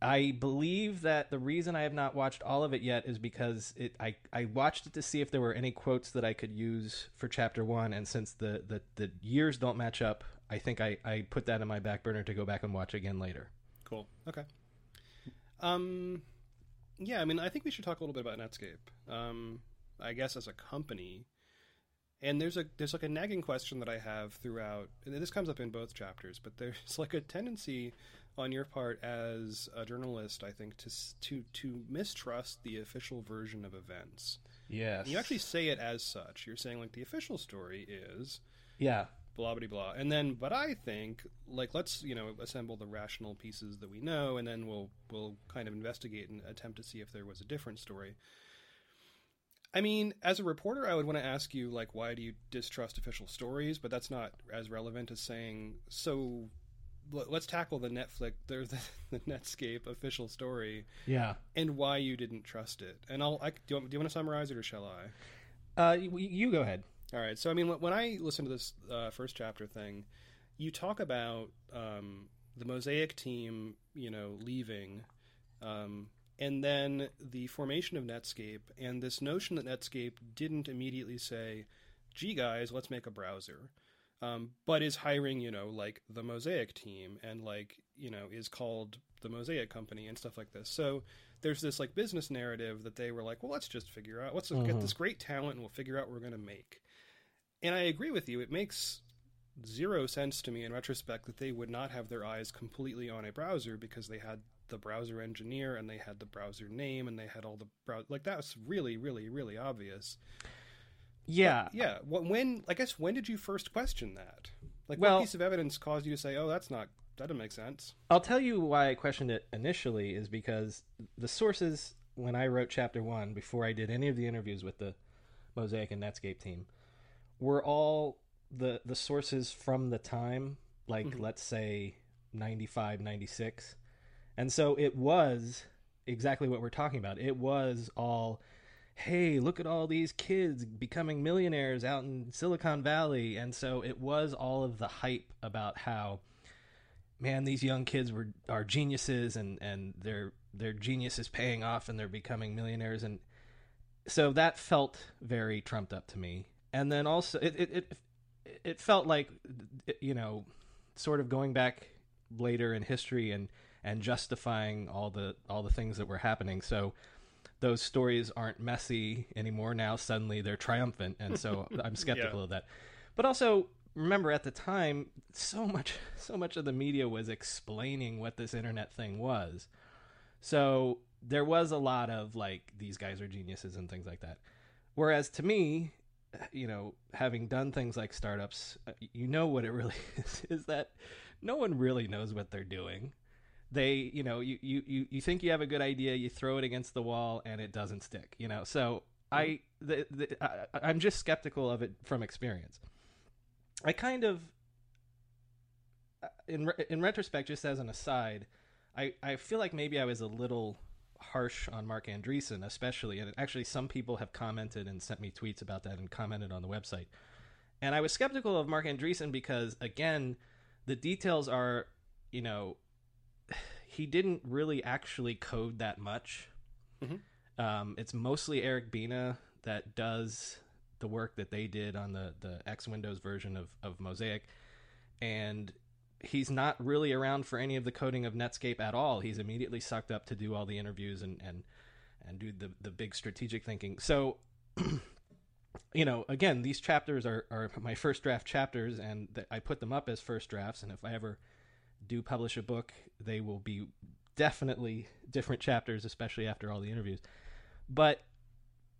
Speaker 1: I believe that the reason I have not watched all of it yet is because it I, I watched it to see if there were any quotes that I could use for chapter one, and since the, the, the years don't match up, I think I, I put that in my back burner to go back and watch again later.
Speaker 2: Cool. Okay. Um, yeah, I mean, I think we should talk a little bit about Netscape. Um, I guess as a company, and there's a there's like a nagging question that I have throughout. And this comes up in both chapters, but there's like a tendency on your part as a journalist, I think, to to to mistrust the official version of events.
Speaker 1: Yes.
Speaker 2: You actually say it as such. You're saying like the official story is
Speaker 1: Yeah.
Speaker 2: blah blah blah and then but i think like let's you know assemble the rational pieces that we know and then we'll we'll kind of investigate and attempt to see if there was a different story i mean as a reporter i would want to ask you like why do you distrust official stories but that's not as relevant as saying so l- let's tackle the netflix there's the, the netscape official story
Speaker 1: Yeah.
Speaker 2: and why you didn't trust it and i'll I, do, you want, do you want to summarize it or shall i
Speaker 1: Uh, you, you go ahead.
Speaker 2: all right. So, I mean, when- when I listen to this uh, first chapter thing, you talk about um, the Mosaic team, you know, leaving, um, and then the formation of Netscape, and this notion that Netscape didn't immediately say, gee, guys, let's make a browser. Um, but is hiring, you know, like the Mosaic team and like, you know, is called the Mosaic company and stuff like this. So there's this like business narrative that they were like, well, let's just figure out, let's get this great talent and we'll figure out what we're going to make. And I agree with you. It makes zero sense to me in retrospect that they would not have their eyes completely on a browser because they had the browser engineer and they had the browser name and they had all the browser like that was really really really obvious
Speaker 1: Yeah.
Speaker 2: yeah wh- when i guess when did you first question that like
Speaker 1: Well-
Speaker 2: what piece of evidence caused you to say oh that's not that doesn't make sense
Speaker 1: I'll tell you why I questioned it initially is because the sources when I wrote chapter one, before I did any of the interviews with the Mosaic and Netscape team, were all the the sources from the time, like mm-hmm. let's say 95, 96. And so it was exactly what we're talking about. It was all hey, look at all these kids becoming millionaires out in Silicon Valley. And so it was all of the hype about how man, these young kids were are geniuses, and and their their genius is paying off, and they're becoming millionaires, and so that felt very trumped up to me. And then also, it it it, it felt like you know, sort of going back later in history and and justifying all the all the things that were happening. So those stories aren't messy anymore. Now suddenly they're triumphant, and so I'm skeptical of that. But also remember at the time, so much so much of the media was explaining what this internet thing was. So there was a lot of like these guys are geniuses and things like that. Whereas to me, you know, having done things like startups, uh, you know what it really is is that no one really knows what they're doing. They, you know, you, you, you, think you have a good idea, you throw it against the wall and it doesn't stick, you know. So I, the, the, I I'm just skeptical of it from experience. I kind of, uh, in in retrospect, just as an aside, I I feel like maybe I was a little harsh on Marc Andreessen, especially, and actually some people have commented and sent me tweets about that and commented on the website. And I was skeptical of Marc Andreessen because, again, the details are, you know, he didn't really actually code that much. Um, it's mostly Eric Bina that does the work that they did on the the X Windows version of of Mosaic, and he's not really around for any of the coding of Netscape at all. He's immediately sucked up to do all the interviews and and and do the the big strategic thinking. So. you know, again, these chapters are, are my first draft chapters, and I put them up as first drafts. And if I ever do publish a book, they will be definitely different chapters, especially after all the interviews. But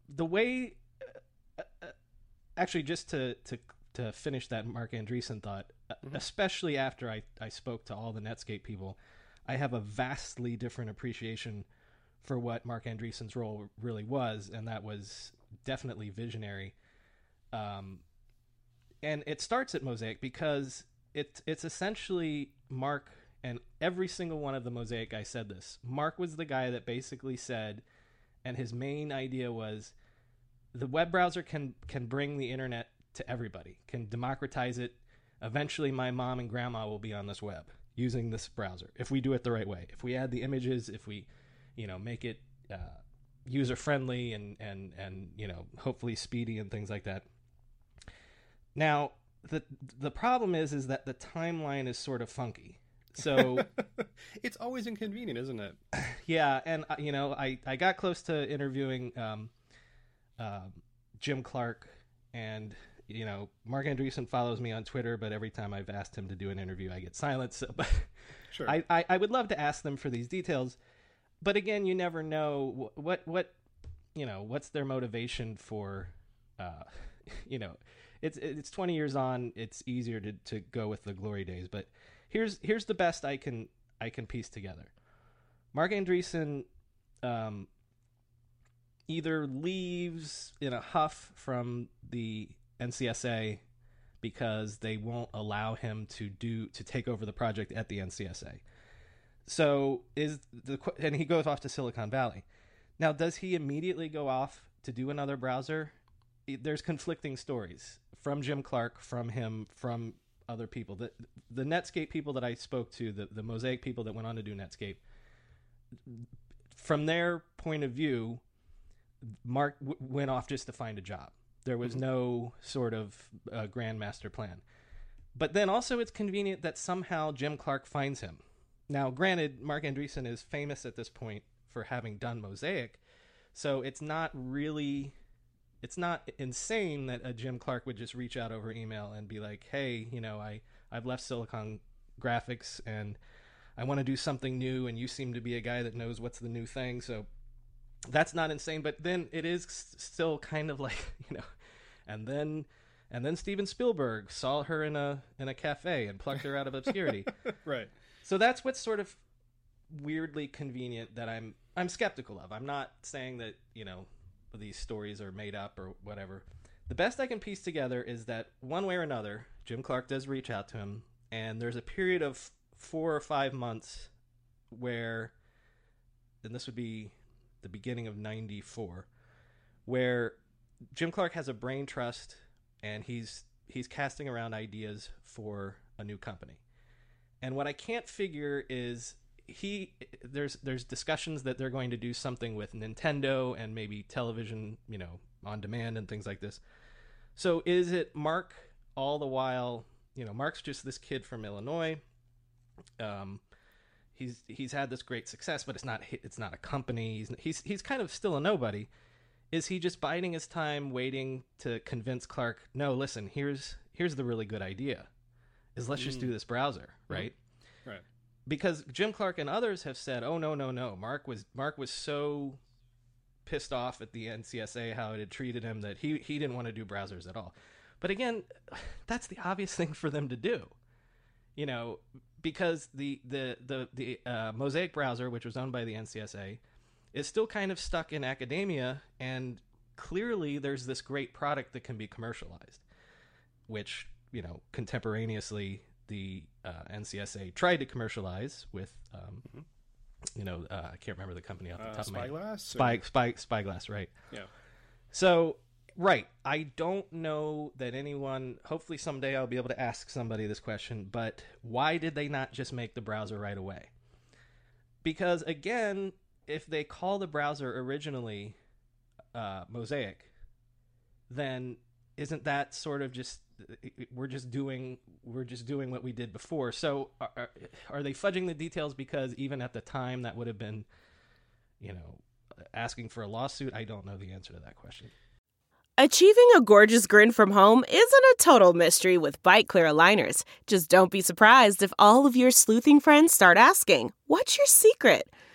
Speaker 1: the way, uh, uh, actually, just to to to finish that Marc Andreessen thought, mm-hmm. especially after I, I spoke to all the Netscape people, I have a vastly different appreciation for what Marc Andreessen's role really was, and that was definitely visionary. Um, and it starts at Mosaic because it's it's essentially Marc and every single one of the Mosaic guys said this. Marc was the guy that basically said, and his main idea was, the web browser can can bring the internet to everybody, can democratize it. Eventually, my mom and grandma will be on this web using this browser if we do it the right way. If we add the images, if we, you know, make it uh, user friendly and and and you know hopefully speedy and things like that. Now the the problem is is that the timeline is sort of funky. So
Speaker 2: it's always inconvenient, isn't it?
Speaker 1: Yeah, and uh, you know I I got close to interviewing um, uh, Jim Clark and you know, Marc Andreessen follows me on Twitter, but every time I've asked him to do an interview, I get silence. So, but sure. I, I, I, would love to ask them for these details, but again, you never know what what you know what's their motivation for. Uh, you know, it's it's 20 years on. It's easier to to go with the glory days, but here's here's the best I can I can piece together. Marc Andreessen um, either leaves in a huff from the NCSA because they won't allow him to do to take over the project at the NCSA. So is the and he goes off to Silicon Valley. Now, does he immediately go off to do another browser? There's conflicting stories from Jim Clark, from him, from other people. The the Netscape people that I spoke to, the the Mosaic people that went on to do Netscape, from their point of view, Marc w- went off just to find a job. There was mm-hmm. no sort of uh, grand master plan. But then also, it's convenient that somehow Jim Clark finds him. Now, granted, Marc Andreessen is famous at this point for having done Mosaic, so it's not really, it's not insane that a Jim Clark would just reach out over email and be like, "Hey, you know, I I've left Silicon Graphics and I want to do something new, and you seem to be a guy that knows what's the new thing, so that's not insane, but then it is still kind of like you know, and then and then Steven Spielberg saw her in a in a cafe and plucked her out of obscurity.
Speaker 2: right.
Speaker 1: So that's what's sort of weirdly convenient that I'm I'm skeptical of. I'm not saying that you know these stories are made up or whatever. The best I can piece together is that one way or another, Jim Clark does reach out to him, and there's a period of four or five months where, and this would be the beginning of 94 where Jim Clark has a brain trust and he's he's casting around ideas for a new company. And what I can't figure is he there's there's discussions that they're going to do something with Nintendo and maybe television, you know, on demand and things like this. So is it Marc all the while, you know, Marc's just this kid from Illinois. Um he's he's had this great success, but it's not it's not a company. He's he's he's kind of still a nobody. Is he just biding his time, waiting to convince Clark? No, listen. Here's here's the really good idea. Is let's mm. just do mm. this browser, right?
Speaker 2: Right.
Speaker 1: Because Jim Clark and others have said, "Oh no, no, no." Marc was Marc was so pissed off at the NCSA how it had treated him that he he didn't want to do browsers at all. But again, that's the obvious thing for them to do. You know, because the the the the uh, Mosaic browser, which was owned by the NCSA, is still kind of stuck in academia, and clearly there's this great product that can be commercialized, which you know contemporaneously the uh, NCSA tried to commercialize with. Um, mm-hmm. You know, uh, I can't remember the company off the uh, top of my
Speaker 2: head.
Speaker 1: Spy, Spy, Spyglass, right?
Speaker 2: Yeah.
Speaker 1: So Right. I don't know that anyone, hopefully someday I'll be able to ask somebody this question, but why did they not just make the browser right away? Because again, if they call the browser originally uh, Mosaic, then isn't that sort of just we're just doing we're just doing what we did before? So are, are they fudging the details because even at the time that would have been, you know, asking for a lawsuit? I don't know the answer to that question.
Speaker 3: Achieving a gorgeous grin from home isn't a total mystery with Byte clear aligners. Just don't be surprised if all of your sleuthing friends start asking, What's your secret?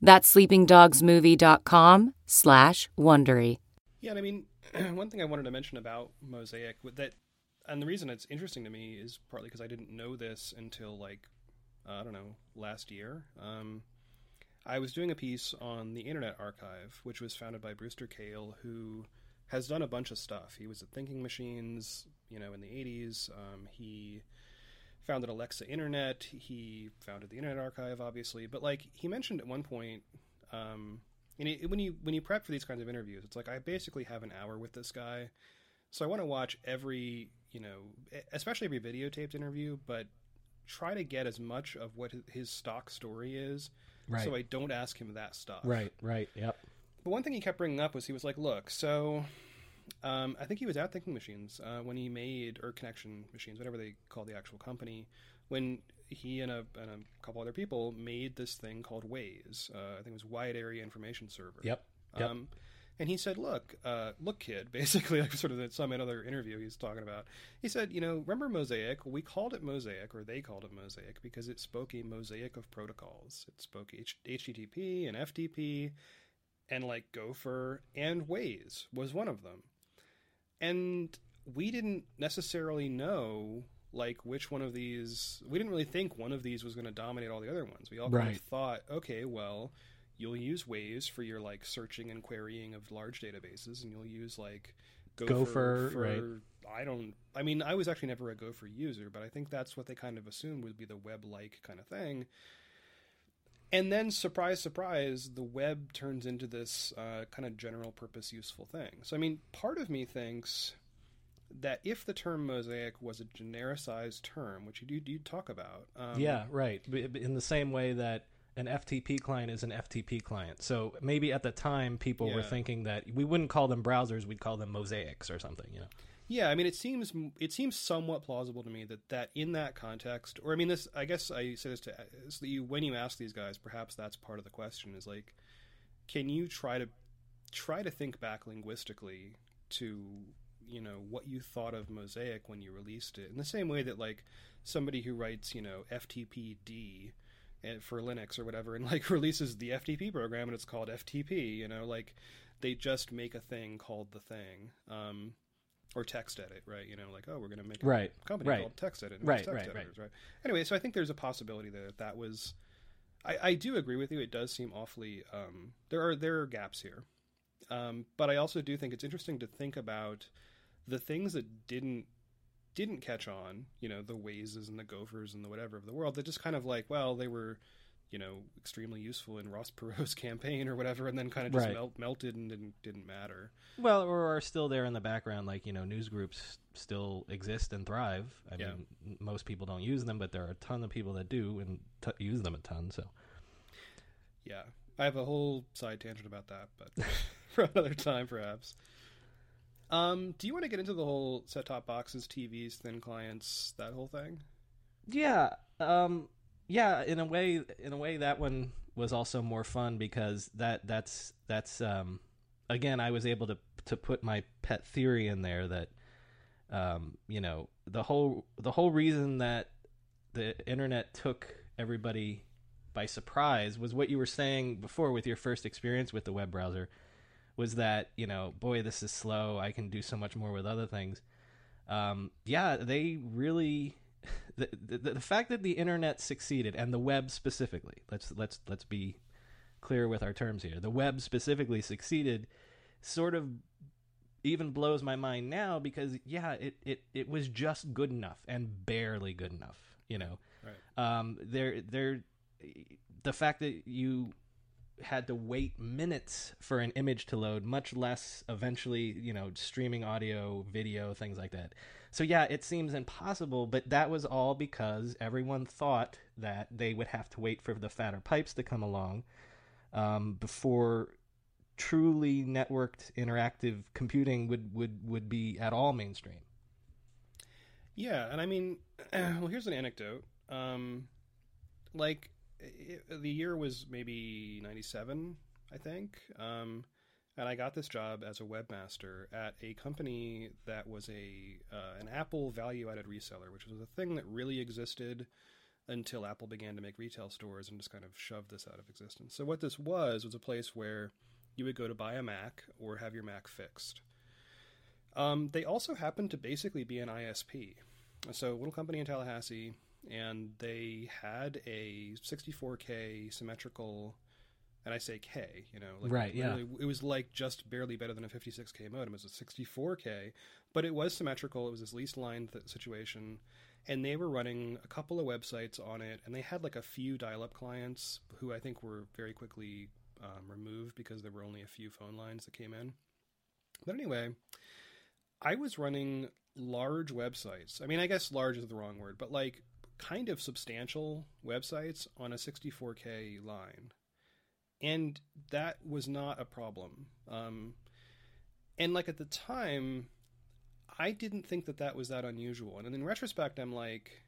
Speaker 4: That's sleepingdogsmovie.com slash Wondery.
Speaker 2: Yeah, and I mean, one thing I wanted to mention about Mosaic that, and the reason it's interesting to me is partly because I didn't know this until like uh, I don't know last year. Um, I was doing a piece on the Internet Archive, which was founded by Brewster Kahle, who has done a bunch of stuff. He was at Thinking Machines, you know, in the '80s. Um, he founded Alexa Internet. He founded the Internet Archive, obviously. But like he mentioned at one point, um, and it, when you when you prep for these kinds of interviews, it's like I basically have an hour with this guy, so I want to watch every you know, especially every videotaped interview, but try to get as much of what his stock story is,
Speaker 1: Right.
Speaker 2: so I don't ask him that stuff.
Speaker 1: Right, right, yep.
Speaker 2: But one thing he kept bringing up was he was like, "Look, so um, I think he was at Thinking Machines uh, when he made or Connection Machines, whatever they call the actual company, when he and a, and a couple other people made this thing called WAIS. Uh, I think it was Wide Area Information Server.
Speaker 1: Yep. Yep.
Speaker 2: Um, and he said, "Look, uh, look, kid." Basically, like sort of in some other interview he's talking about. He said, "You know, remember Mosaic? We called it Mosaic, or they called it Mosaic, because it spoke a mosaic of protocols. It spoke H- HTTP and FTP, and like Gopher and WAIS was one of them. And we didn't necessarily know like which one of these. We didn't really think one of these was going to dominate all the other ones. We all kind of thought, okay, well." You'll use WAIS for your like searching and querying of large databases, and you'll use like Gopher,
Speaker 1: Gopher,
Speaker 2: for
Speaker 1: right.
Speaker 2: I don't. I mean, I was actually never a Gopher user, but I think that's what they kind of assumed would be the web-like kind of thing. And then, surprise, surprise, the web turns into this uh, kind of general-purpose useful thing. So, I mean, part of me thinks that if the term mosaic was a genericized term, which you do you talk about, um,
Speaker 1: yeah, right. In the same way that an FTP client is an FTP client. So maybe at the time people were thinking that we wouldn't call them browsers, we'd call them mosaics or something, you know.
Speaker 2: Yeah, I mean, it seems it seems somewhat plausible to me that that in that context, or I mean, this I guess I say this to so that you when you ask these guys, perhaps that's part of the question is like, can you try to try to think back linguistically to you know what you thought of Mosaic when you released it in the same way that like somebody who writes you know FTPD for Linux or whatever and like releases the FTP program and it's called FTP, you know, like they just make a thing called the thing. Um, or text edit, right? You know, like oh, we're going to make a
Speaker 1: Right,
Speaker 2: company
Speaker 1: right.
Speaker 2: called text edit, and
Speaker 1: Right,
Speaker 2: text
Speaker 1: right, right.
Speaker 2: editors, right? Anyway, so I think there's a possibility that that was. I, I do agree with you. It does seem awfully. Um, there are there are gaps here, um, but I also do think it's interesting to think about the things that didn't didn't catch on. You know, the WAISes and the Gophers and the whatever of the world that just kind of like, well, they were, you know, extremely useful in Ross Perot's campaign or whatever, and then kind of just
Speaker 1: Right.
Speaker 2: melt, melted and didn't didn't matter.
Speaker 1: Well, or are still there in the background, like you know, news groups still exist and thrive. I
Speaker 2: Yeah.
Speaker 1: mean, most people don't use them, but there are a ton of people that do and t- use them a ton. So,
Speaker 2: Yeah, I have a whole side tangent about that, but for another time, perhaps. Um, do you want to get into the whole set-top boxes, TVs, thin clients, that whole thing?
Speaker 1: yeah, um, yeah. In a way, in a way, that one was also more fun because that that's that's um, again, I was able to to put my pet theory in there that um, you know the whole the whole reason that the internet took everybody by surprise was what you were saying before with your first experience with the web browser was that you know boy this is slow i can do so much more with other things um, yeah they really the, the, the fact that the internet succeeded and the web specifically let's let's let's be clear with our terms here the web specifically succeeded sort of even blows my mind now because yeah, it, it, it was just good enough and barely good enough. You know,
Speaker 2: Right.
Speaker 1: um, there there the fact that you had to wait minutes for an image to load, much less eventually, you know, streaming audio, video, things like that. So yeah, it seems impossible, but that was all because everyone thought that they would have to wait for the fatter pipes to come along um, before truly networked interactive computing would, would, would be at all mainstream.
Speaker 2: Yeah, and I mean, well, here's an anecdote. Um, like, it, the year was maybe 97, I think. Um, and I got this job as a webmaster at a company that was a uh, an Apple value-added reseller, which was a thing that really existed until Apple began to make retail stores and just kind of shoved this out of existence. So what this was was a place where you would go to buy a Mac or have your Mac fixed. Um, they also happened to basically be an ISP. So, a little company in Tallahassee, and they had a 64K symmetrical, and I say K, you know, like
Speaker 1: Right, yeah.
Speaker 2: It was like just barely better than a 56K modem. It was a 64K, but it was symmetrical. It was this leased line th- situation, and they were running a couple of websites on it, and they had like a few dial-up clients who I think were very quickly um, removed because there were only a few phone lines that came in. But anyway, I was running large websites. I mean, I guess large is the wrong word, but like kind of substantial websites on a 64K line. And that was not a problem. Um, and like at the time, I didn't think that that was that unusual. And in retrospect, I'm like,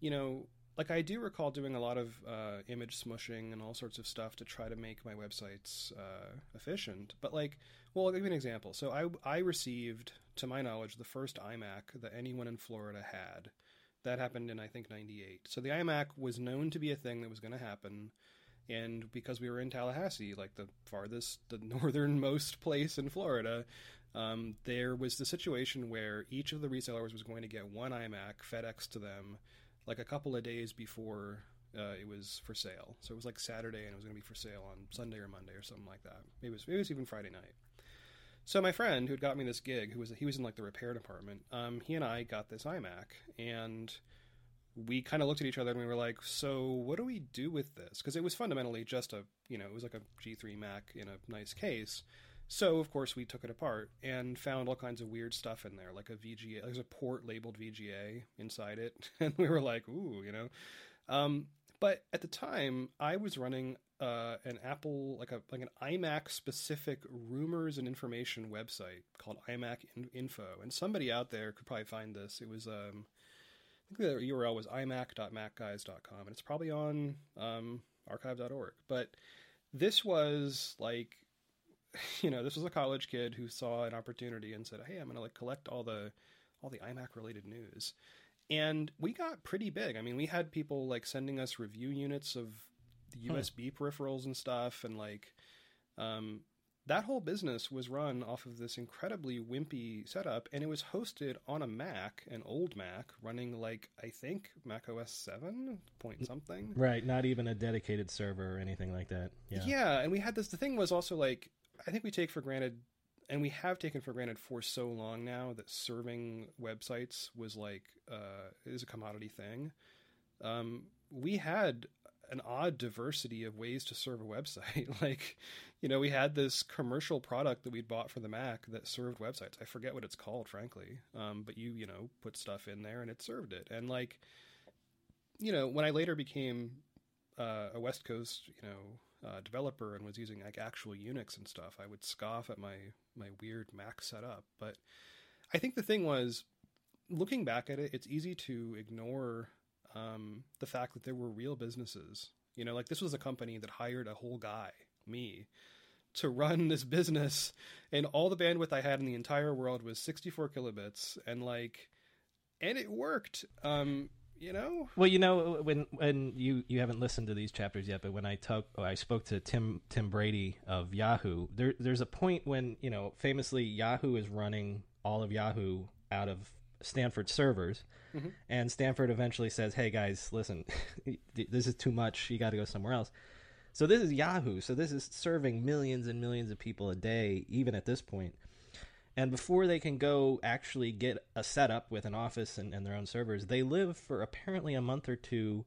Speaker 2: you know, like I do recall doing a lot of uh, image smushing and all sorts of stuff to try to make my websites uh, efficient. But like, well, I'll give you an example. So I I received, to my knowledge, the first iMac that anyone in Florida had. That happened in I think '98. So the iMac was known to be a thing that was going to happen, and because we were in Tallahassee, like the farthest, the northernmost place in Florida, um, there was the situation where each of the resellers was going to get one iMac FedEx to them, like a couple of days before uh, it was for sale. So it was like Saturday, and it was going to be for sale on Sunday or Monday or something like that. Maybe it was, maybe it was even Friday night. So my friend who had got me this gig, who was he was in like the repair department, um, he and I got this iMac, and we kind of looked at each other and we were like, "So what do we do with this?" Because it was fundamentally just a you know it was like a G3 Mac in a nice case. So of course we took it apart and found all kinds of weird stuff in there, like a VGA. There's a port labeled VGA inside it, and we were like, "Ooh," you know. Um, but at the time, I was running uh, an Apple, like a like an iMac specific rumors and information website called iMac Info, and somebody out there could probably find this. It was um, I think the URL was imac.macguys.com, and it's probably on um, archive.org. But this was like, you know, this was a college kid who saw an opportunity and said, "Hey, I'm going to like collect all the all the iMac related news." And we got pretty big. I mean, we had people like sending us review units of the
Speaker 1: Hmm.
Speaker 2: USB peripherals and stuff, and like um, that whole business was run off of this incredibly wimpy setup, and it was hosted on a Mac, an old Mac, running like I think Mac OS seven point something.
Speaker 1: Right, not even a dedicated server or anything like that. Yeah.
Speaker 2: Yeah, and we had this. The thing was also like I think we take for granted, and we have taken for granted for so long now that serving websites was like uh, is a commodity thing. Um, we had an odd diversity of ways to serve a website. like, you know, we had this commercial product that we'd bought for the Mac that served websites. I forget what it's called, frankly. Um, but you, you know, put stuff in there and it served it. And like, you know, when I later became uh, a West Coast, you know, uh, developer and was using like actual Unix and stuff, I would scoff at my my weird Mac setup. But I think the thing was, looking back at it, it's easy to ignore um, the fact that there were real businesses. You know, like this was a company that hired a whole guy, me, to run this business, and all the bandwidth I had in the entire world was 64 kilobits, and like, and it worked. Um, you know,
Speaker 1: Well, you know, when when you you haven't listened to these chapters yet, but when I talk, oh, I spoke to Tim Tim Brady of Yahoo. There, there's a point when you know, famously, Yahoo is running all of Yahoo out of Stanford servers,
Speaker 2: Mhm.
Speaker 1: and Stanford eventually says, "Hey guys, listen, this is too much. You got to go somewhere else." So this is Yahoo. So this is serving millions and millions of people a day, even at this point. And before they can go actually get a setup with an office and, and their own servers, they live for apparently a month or two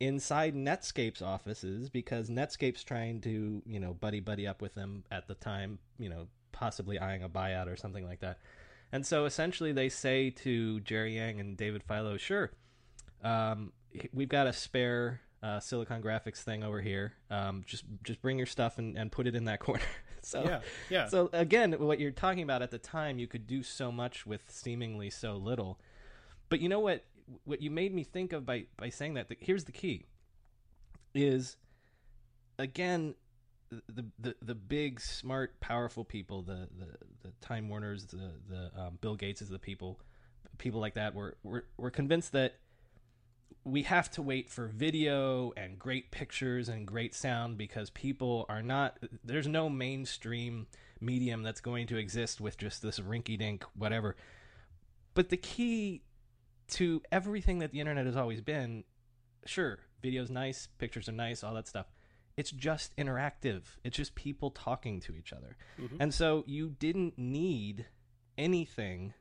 Speaker 1: inside Netscape's offices because Netscape's trying to, you know, buddy buddy up with them at the time, you know, possibly eyeing a buyout or something like that. And so essentially they say to Jerry Yang and David Filo, sure, um, we've got a spare uh, Silicon Graphics thing over here. Um, just just bring your stuff and, and put it in that corner. so
Speaker 2: Yeah, yeah.
Speaker 1: So again, what you're talking about at the time, you could do so much with seemingly so little. But you know what? What you made me think of by by saying that. Here's the key. Is again the the the big smart powerful people the the, the time warners the the um, bill gates is the people people like that were, were were convinced that we have to wait for video and great pictures and great sound because people are not there's no mainstream medium that's going to exist with just this rinky dink whatever. But the key to everything that the internet has always been sure video's nice pictures are nice all that stuff it's just interactive. It's just people talking to each other.
Speaker 2: Mm-hmm.
Speaker 1: And so you didn't need anything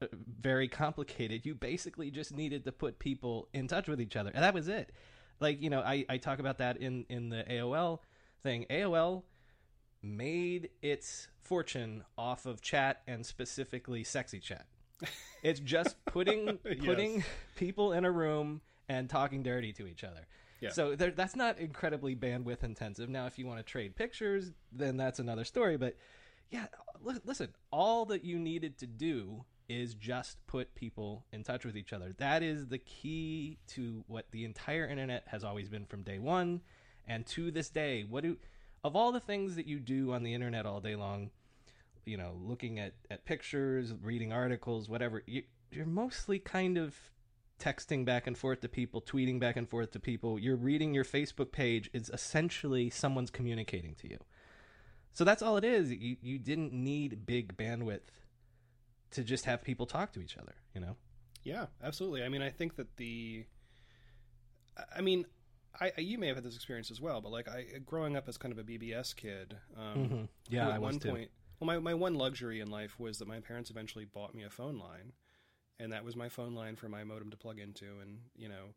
Speaker 1: uh, very complicated. You basically just needed to put people in touch with each other. And that was it. Like, you know, I, I talk about that in, in the AOL thing. AOL made its fortune off of chat and specifically sexy chat. It's just putting putting people in a room and talking dirty to each other. So there, that's not incredibly bandwidth intensive. Now, if you want to trade pictures, then that's another story. But yeah, li- listen, all that you needed to do is just put people in touch with each other. That is the key to what the entire internet has always been from day one, and to this day. What do of all the things that you do on the internet all day long, you know, looking at at pictures, reading articles, whatever, you, you're mostly kind of texting back and forth to people, tweeting back and forth to people. You're reading your Facebook page is essentially someone's communicating to you. So that's all it is. You you didn't need big bandwidth to just have people talk to each other, you know?
Speaker 2: Yeah, absolutely. I mean, I think that the, I- I mean, I, I you may have had this experience as well, but like I growing up as kind of a BBS kid, um,
Speaker 1: Mhm. Yeah, I
Speaker 2: at
Speaker 1: was
Speaker 2: one
Speaker 1: too.
Speaker 2: point, well, my my one luxury in life was that my parents eventually bought me a phone line, and that was my phone line for my modem to plug into, and you know,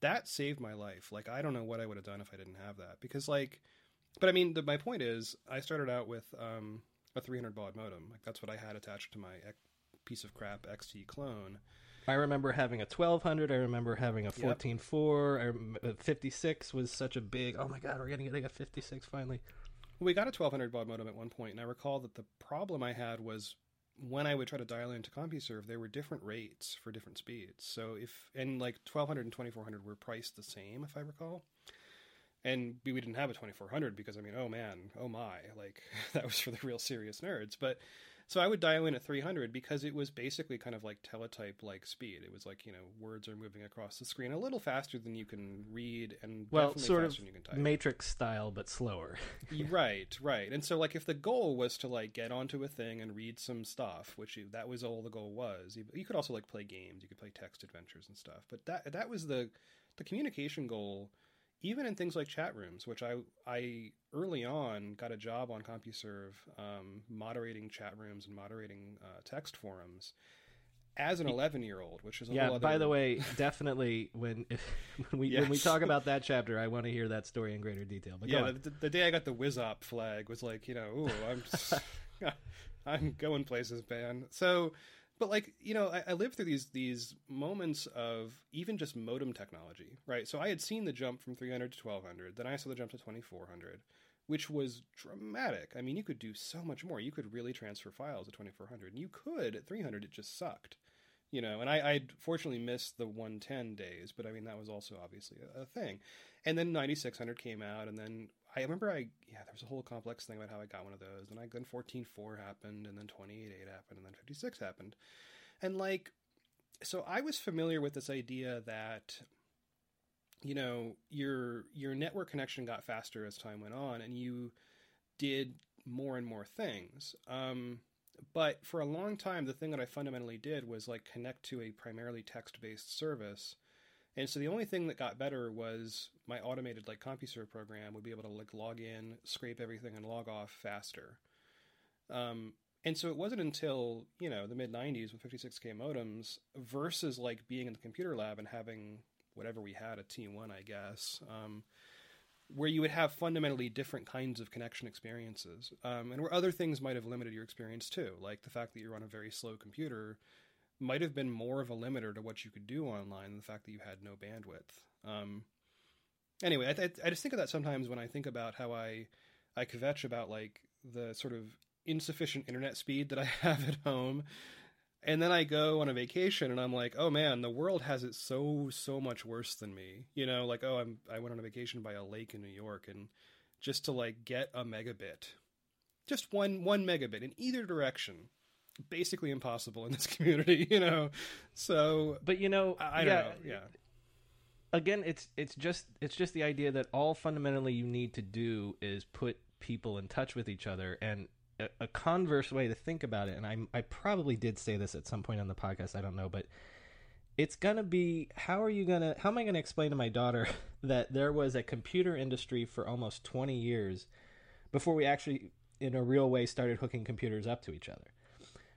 Speaker 2: that saved my life. Like I don't know what I would have done if I didn't have that, because like, but I mean, the, my point is, I started out with um, a 300 baud modem, like that's what I had attached to my ec- piece of crap XT clone.
Speaker 1: I remember having a 1200. I remember having a 14.4. I rem- uh, 56 was such a big. Oh my god, we're getting getting a 56 finally.
Speaker 2: We got a 1200 baud modem at one point, and I recall that the problem I had was when I would try to dial into CompuServe, there were different rates for different speeds. So if and like 1200 and 2400 were priced the same, if I recall. And we didn't have a 2400 because I mean, oh man, oh my, like that was for the real serious nerds. But so I would dial in at 300 because it was basically kind of like teletype like speed. It was like you know words are moving across the screen a little faster than you can read, and
Speaker 1: Well,
Speaker 2: definitely
Speaker 1: sort
Speaker 2: faster
Speaker 1: of
Speaker 2: than you can type.
Speaker 1: Matrix style, but slower.
Speaker 2: Right right and so like if the goal was to like get onto a thing and read some stuff which you, that was all the goal was you, you could also like play games you could play text adventures and stuff but that that was the the communication goal even in things like chat rooms which i i early on got a job on compuserve um, moderating chat rooms and moderating uh, text forums as an 11 year old which is a
Speaker 1: yeah. By the way, definitely when if, when we when we talk about that chapter, I want to hear that story in greater detail. But
Speaker 2: yeah, the, the day I got the WizOp flag was like, you know, ooh, I'm just, I'm going places, man. So, but like, you know, I, I lived through these these moments of even just modem technology, right? So I had seen the jump from 300 to 1200, then I saw the jump to 2400, which was dramatic. I mean, you could do so much more. You could really transfer files at 2400, and you could at 300. It just sucked. You know, and I, I fortunately missed the 110 days, but I mean that was also obviously a, a thing. And then 9600 came out, and then I remember I yeah there was a whole complex thing about how I got one of those. Then I then 14.4 happened, and then twenty eight happened, and then 56 happened, and like so I was familiar with this idea that you know your your network connection got faster as time went on, and you did more and more things. Um, but for a long time, the thing that I fundamentally did was like connect to a primarily text based service. And so the only thing that got better was my automated like CompuServe program would be able to like log in, scrape everything, and log off faster. Um, And so it wasn't until, you know, the mid 90s with 56K modems versus like being in the computer lab and having whatever we had, a T1, I guess, um, where you would have fundamentally different kinds of connection experiences. Um, and where other things might have limited your experience too, like the fact that you're on a very slow computer might have been more of a limiter to what you could do online than the fact that you had no bandwidth. Um, anyway, I, th- I just think of that sometimes when I think about how I I kvetch about like the sort of insufficient internet speed that I have at home. And then I go on a vacation and I'm like, oh man, the world has it so so much worse than me. You know, like oh, I'm I went on a vacation by a lake in New York and just to like get a megabit, just one one megabit in either direction, basically impossible in this community. You know, so
Speaker 1: But you know,
Speaker 2: I, I don't know. Yeah,
Speaker 1: again it's it's just it's just the idea that all fundamentally you need to do is put people in touch with each other and a, a converse way to think about it and I I probably did say this at some point on the podcast I don't know but it's going to be how are you going to how am I going to explain to my daughter that there was a computer industry for almost 20 years before we actually in a real way started hooking computers up to each other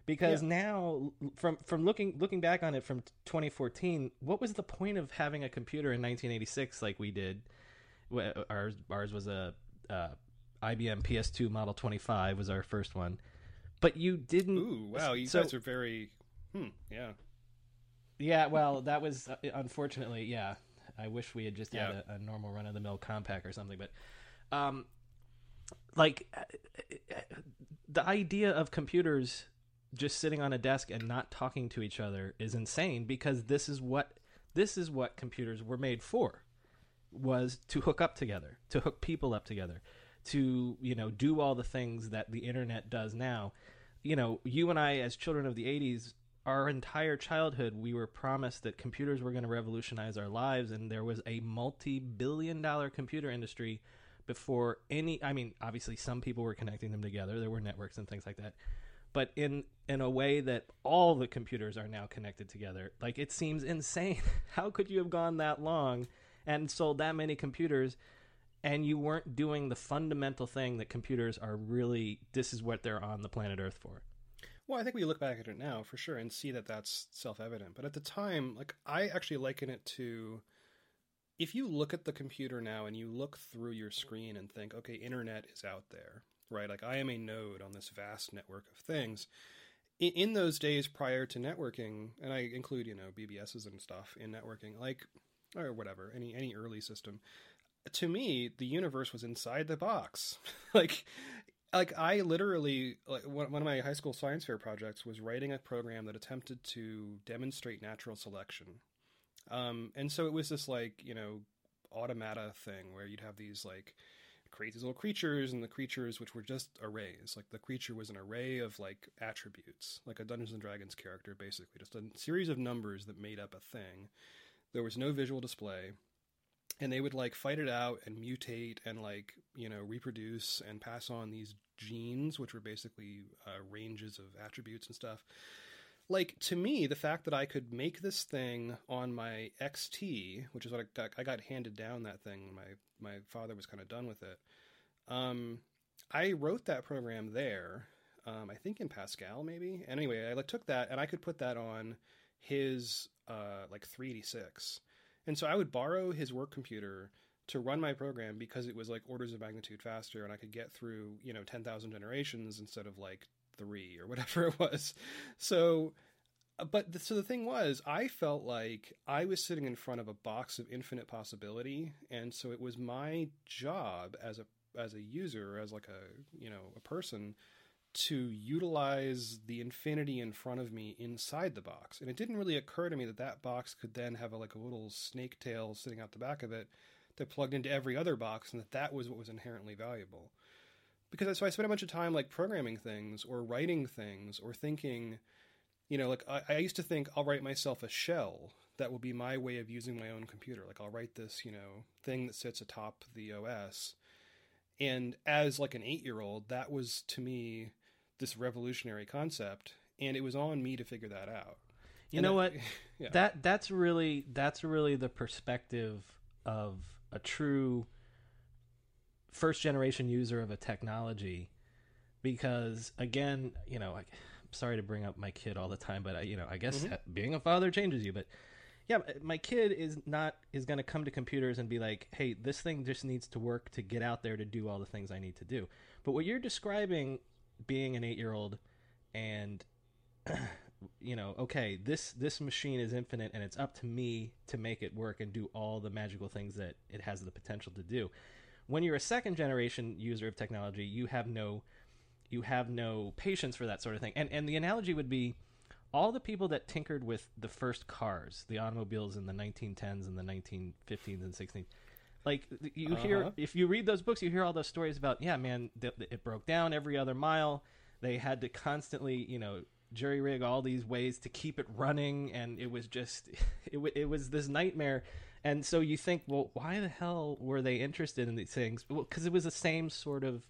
Speaker 1: because
Speaker 2: Yeah.
Speaker 1: now from from looking looking back on it from 2014 what was the point of having a computer in 1986 like we did ours ours was a uh, IBM PS2 Model 25 was our first one but you didn't
Speaker 2: ooh, wow, you
Speaker 1: so-
Speaker 2: guys are very, hmm, yeah,
Speaker 1: yeah well that was uh, unfortunately yeah I wish we had just
Speaker 2: Yeah.
Speaker 1: had a, a normal run of the mill Compaq or something but um like uh, the idea of computers just sitting on a desk and not talking to each other is insane because this is what this is what computers were made for was to hook up together to hook people up together to you know do all the things that the internet does now. You know you and i as children of the 80s our entire childhood we were promised that computers were going to revolutionize our lives and there was a multi-billion dollar computer industry before any i mean obviously some people were connecting them together. There were networks and things like that but in in a way that all the computers are now connected together. Like it seems insane. How could you have gone that long and sold that many computers and you weren't doing the fundamental thing that computers are really this is what they're on the planet earth for?
Speaker 2: Well, I think we look back at it now for sure and see that that's self evident. But at the time, like, I actually liken it to if you look at the computer now and you look through your screen and think, okay, internet is out there, right? Like, I am a node on this vast network of things. In, in those days prior to networking, and I include, you know, BBSs and stuff in networking, like, or whatever, any any early system. To me, the universe was inside the box. like like I literally like one of my high school science fair projects was writing a program that attempted to demonstrate natural selection. Um, and so it was this like you know automata thing where you'd have these like create these little creatures and the creatures which were just arrays. Like the creature was an array of like attributes. Like a dungeons and dragons character basically. Just a series of numbers that made up a thing. There was no visual display and they would like fight it out and mutate and like you know reproduce and pass on these genes which were basically uh, ranges of attributes and stuff like to me the fact that i could make this thing on my xt which is what i got i got handed down that thing when my my father was kind of done with it um i wrote that program there um i think in pascal maybe? And anyway i like, took that and i could put that on his uh like 386 and so I would borrow his work computer to run my program because it was like orders of magnitude faster and I could get through, you know, 10,000 generations instead of like 3 or whatever it was. So uh, but the, so the thing was, I felt like I was sitting in front of a box of infinite possibility, and so it was my job as a as a user, as like a you know a person, to utilize the infinity in front of me inside the box. And it didn't really occur to me that that box could then have a, like a little snake tail sitting out the back of it that plugged into every other box, and that that was what was inherently valuable. Because so I spent a bunch of time like programming things or writing things or thinking, you know, like I, I used to think I'll write myself a shell that will be my way of using my own computer. Like I'll write this, you know, thing that sits atop the OS. And as like an eight year old, that was to me this revolutionary concept, and it was on me to figure that out.
Speaker 1: you
Speaker 2: And
Speaker 1: know what
Speaker 2: yeah.
Speaker 1: that that's really that's really the perspective of a true first generation user of a technology because again, you know, I, I'm sorry to bring up my kid all the time, but I, you know, I guess mm-hmm. being a father changes you. But yeah, my kid is not is going to come to computers and be like, "Hey, this thing just needs to work to get out there to do all the things I need to do." But what you're describing, being an eight year old, and you know, okay, this this machine is infinite, and it's up to me to make it work and do all the magical things that it has the potential to do. When you're a second generation user of technology, you have no you have no patience for that sort of thing. And and the analogy would be all the people that tinkered with the first cars, the automobiles in the 1910s and the 1915s and 16s. Like you hear,
Speaker 2: Uh-huh.
Speaker 1: if you read those books, you hear all those stories about, yeah, man, th- th- it broke down every other mile. They had to constantly, you know, jury rig all these ways to keep it running, and it was just, it, w- it was this nightmare. And so you think, well, why the hell were they interested in these things? Well, because it was the same sort of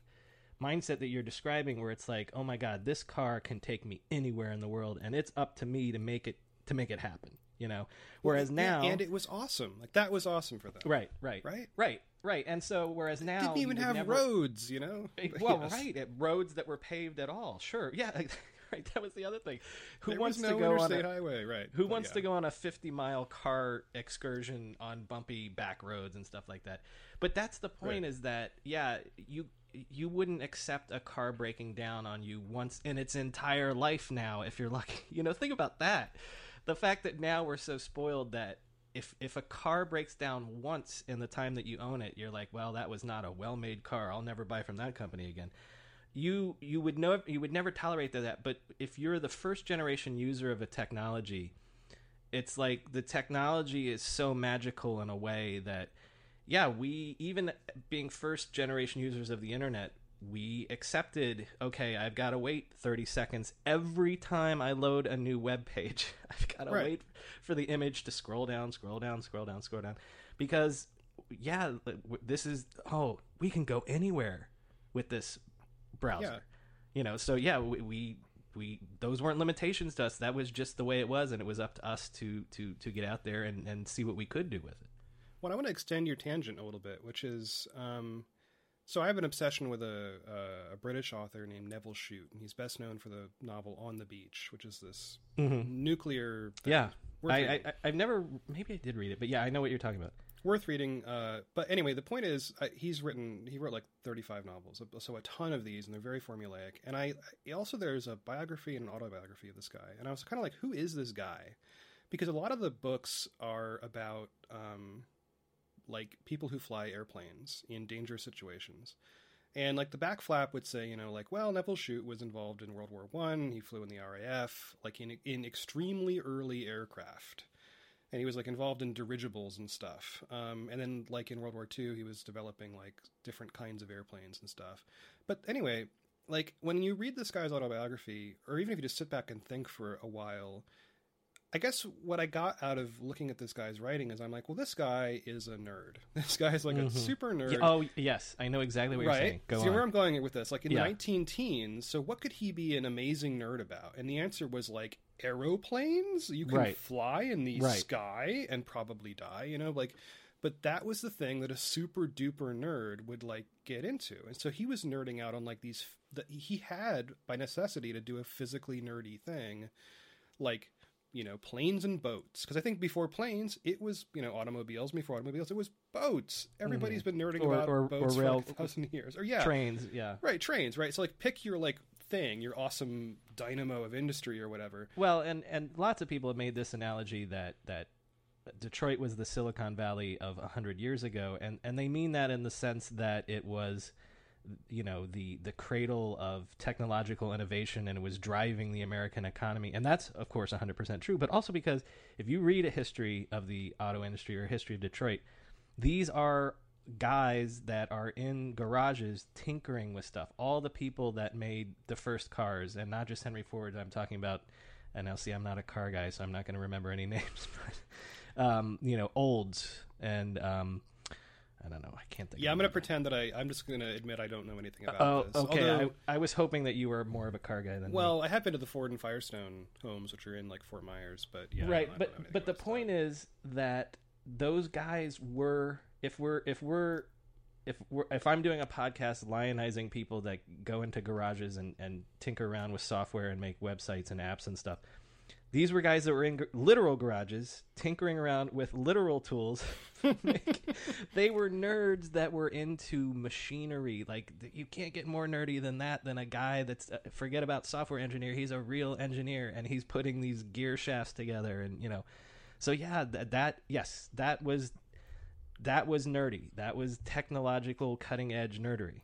Speaker 1: mindset that you're describing where it's like oh my god this car can take me anywhere in the world and it's up to me to make it to make it happen you know whereas now
Speaker 2: and it was awesome. Like that was awesome for them.
Speaker 1: right right
Speaker 2: Right?
Speaker 1: right right and so whereas now
Speaker 2: Didn't even have
Speaker 1: never-
Speaker 2: roads, you know.
Speaker 1: well
Speaker 2: Yes.
Speaker 1: right it, roads that were paved at all sure yeah right that was the other thing who
Speaker 2: There
Speaker 1: wants
Speaker 2: no
Speaker 1: to go on a,
Speaker 2: highway, right?
Speaker 1: who
Speaker 2: But
Speaker 1: wants
Speaker 2: yeah.
Speaker 1: to go on a 50 mile car excursion on bumpy back roads and stuff like that but that's the point
Speaker 2: Right.
Speaker 1: is that yeah you you wouldn't accept a car breaking down on you once in its entire life now if you're lucky you know think about that the fact that now we're so spoiled that if if a car breaks down once in the time that you own it you're like well that was not a well-made car i'll never buy from that company again you you would know you would never tolerate that but if you're the first generation user of a technology it's like the technology is so magical in a way that yeah we even being first generation users of the internet we accepted okay i've got to wait 30 seconds every time i load a new web page i've got to
Speaker 2: Right.
Speaker 1: wait for the image to scroll down scroll down scroll down scroll down because yeah this is oh we can go anywhere with this browser
Speaker 2: Yeah.
Speaker 1: you know so yeah we, we we those weren't limitations to us that was just the way it was and it was up to us to to to get out there and and see what we could do with it
Speaker 2: Well, I want to extend your tangent a little bit, which is, um, so I have an obsession with a, a, a British author named Nevil Shute, and he's best known for the novel On the Beach, which is this nuclear. Thing.
Speaker 1: yeah. I I- i've never maybe i did read it but yeah i know what you're talking about
Speaker 2: worth reading. Uh, but anyway, the point is, uh, he's written, he wrote like 35 novels, so a ton of these, and they're very formulaic. And I I- also there's a biography and an autobiography of this guy, and I was kind of like, who is this guy? Because a lot of the books are about um, like people who fly airplanes in dangerous situations. And like the back flap would say, you know, like, well, Nevil Shute was involved in World War One. He flew in the RAF, like in in extremely early aircraft and he was like involved in dirigibles and stuff. Um, and then like in World War II, he was developing like different kinds of airplanes and stuff. But anyway, like when you read this guy's autobiography, or even if you just sit back and think for a while, I guess what I got out of looking at this guy's writing is I'm like, well, this guy is a nerd. This guy's like a super nerd.
Speaker 1: Oh yes i know exactly what you're saying go
Speaker 2: See
Speaker 1: on
Speaker 2: where I'm going with this? Like in
Speaker 1: Yeah.
Speaker 2: the 19 teens, so what could he be an amazing nerd about? And the answer was like aeroplanes. You can
Speaker 1: Right.
Speaker 2: fly in the
Speaker 1: Right.
Speaker 2: sky and probably die. You know, like. But that was the thing that a super duper nerd would like get into, and so he was nerding out on like these. The, he had by necessity to do a physically nerdy thing, like you know planes and boats. Because I think before planes, it was you know automobiles. Before automobiles, it was boats. Everybody's been nerding
Speaker 1: Mm-hmm. Or-
Speaker 2: about
Speaker 1: or- or
Speaker 2: boats
Speaker 1: rail-
Speaker 2: for like a thousand years. Or yeah,
Speaker 1: trains yeah
Speaker 2: Right, trains, right? So like pick your like thing, your awesome dynamo of industry or whatever.
Speaker 1: Well, and and lots of people have made this analogy that that Detroit was the Silicon Valley of a hundred years ago, and and they mean that in the sense that it was, you know, the the cradle of technological innovation, and it was driving the American economy, and that's of course hundred percent true. But also because if you read a history of the auto industry or history of Detroit, these are guys that are in garages tinkering with stuff. All the people that made the first cars, and not just Henry Ford. I'm talking about. And now, see, I'm not a car guy, so I'm not going to remember any names. But um, you know, Olds and um, I don't know. I can't think.
Speaker 2: Yeah, I'm gonna pretend that I. I'm just gonna admit I don't know anything about
Speaker 1: Oh,
Speaker 2: this.
Speaker 1: okay.
Speaker 2: Although,
Speaker 1: I, I was hoping that you were more of a car guy than me.
Speaker 2: well, I have been to the Ford and Firestone homes, which are in like Fort Myers, but yeah,
Speaker 1: right but but the point is that those guys were if we're if we're if we're, if I'm doing a podcast lionizing people that go into garages and, and tinker around with software and make websites and apps and stuff, these were guys that were in literal garages tinkering around with literal tools. they were nerds that were into machinery. Like you can't get more nerdy than that than a guy that's uh, forget about software engineer. He's a real engineer and he's putting these gear shafts together and you know. So yeah, that, that yes, that was that was nerdy. That was technological cutting edge nerdery.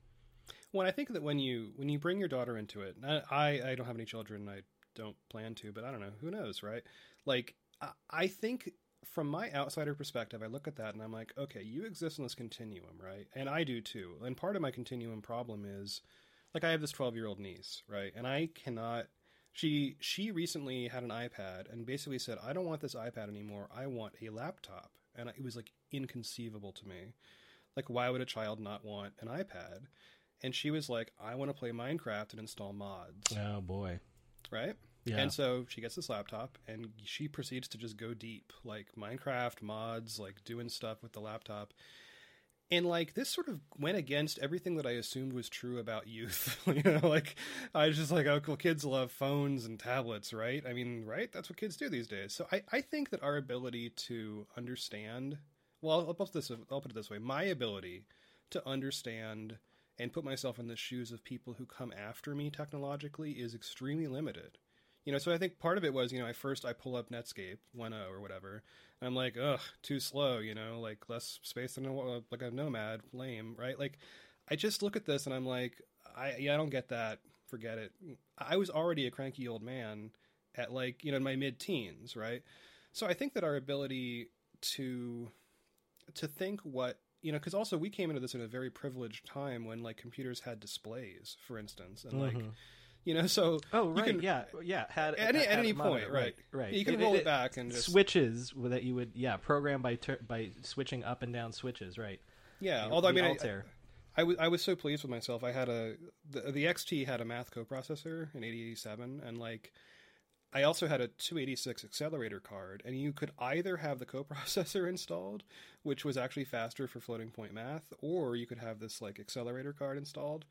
Speaker 2: Well, I think that when you when you bring your daughter into it, I I, don't have any children. I don't plan to, but I don't know. Who knows, right? Like I, I think from my outsider perspective, I look at that and I'm like, okay, you exist in this continuum, right? And I do too. And part of my continuum problem is, like, I have this 12 year old niece, right? And I cannot. She she recently had an iPad and basically said, I don't want this iPad anymore. I want a laptop. And it was like inconceivable to me. Like, why would a child not want an iPad? And she was like, I want to play Minecraft and install mods.
Speaker 1: Oh boy.
Speaker 2: Right?
Speaker 1: Yeah.
Speaker 2: And so she gets this laptop and she proceeds to just go deep, like Minecraft mods, like doing stuff with the laptop. And like this sort of went against everything that I assumed was true about youth. you know, like I was just like, oh, cool, kids love phones and tablets, right? I mean, right? That's what kids do these days. So I, I think that our ability to understand, well, I'll put this, I'll put it this way: my ability to understand and put myself in the shoes of people who come after me technologically is extremely limited. You know, so I think part of it was, you know, I first I pull up Netscape 1.0 or whatever. And I'm like, ugh, too slow. You know, like less space than a, uh, like a nomad, lame, right? Like, I just look at this and I'm like, I yeah, I don't get that. Forget it. I was already a cranky old man at like you know in my mid teens, right? So I think that our ability to to think what you know because also we came into this in a very privileged time when like computers had displays for instance and like mm-hmm. You know so
Speaker 1: Oh
Speaker 2: you
Speaker 1: right,
Speaker 2: can-
Speaker 1: yeah, yeah. Had
Speaker 2: at any, at any
Speaker 1: monitor,
Speaker 2: point right
Speaker 1: right.
Speaker 2: you can
Speaker 1: It-
Speaker 2: roll
Speaker 1: it-
Speaker 2: it, back and just
Speaker 1: switches that you would yeah program by tur- by switching up and down switches right.
Speaker 2: yeah although i mean I,
Speaker 1: Altair.
Speaker 2: I was I was so pleased with myself. I had a the, the XT had a math coprocessor in 8087 and like I also had a 286 accelerator card and you could either have the coprocessor installed, which was actually faster for floating point math, or you could have this like accelerator card installed.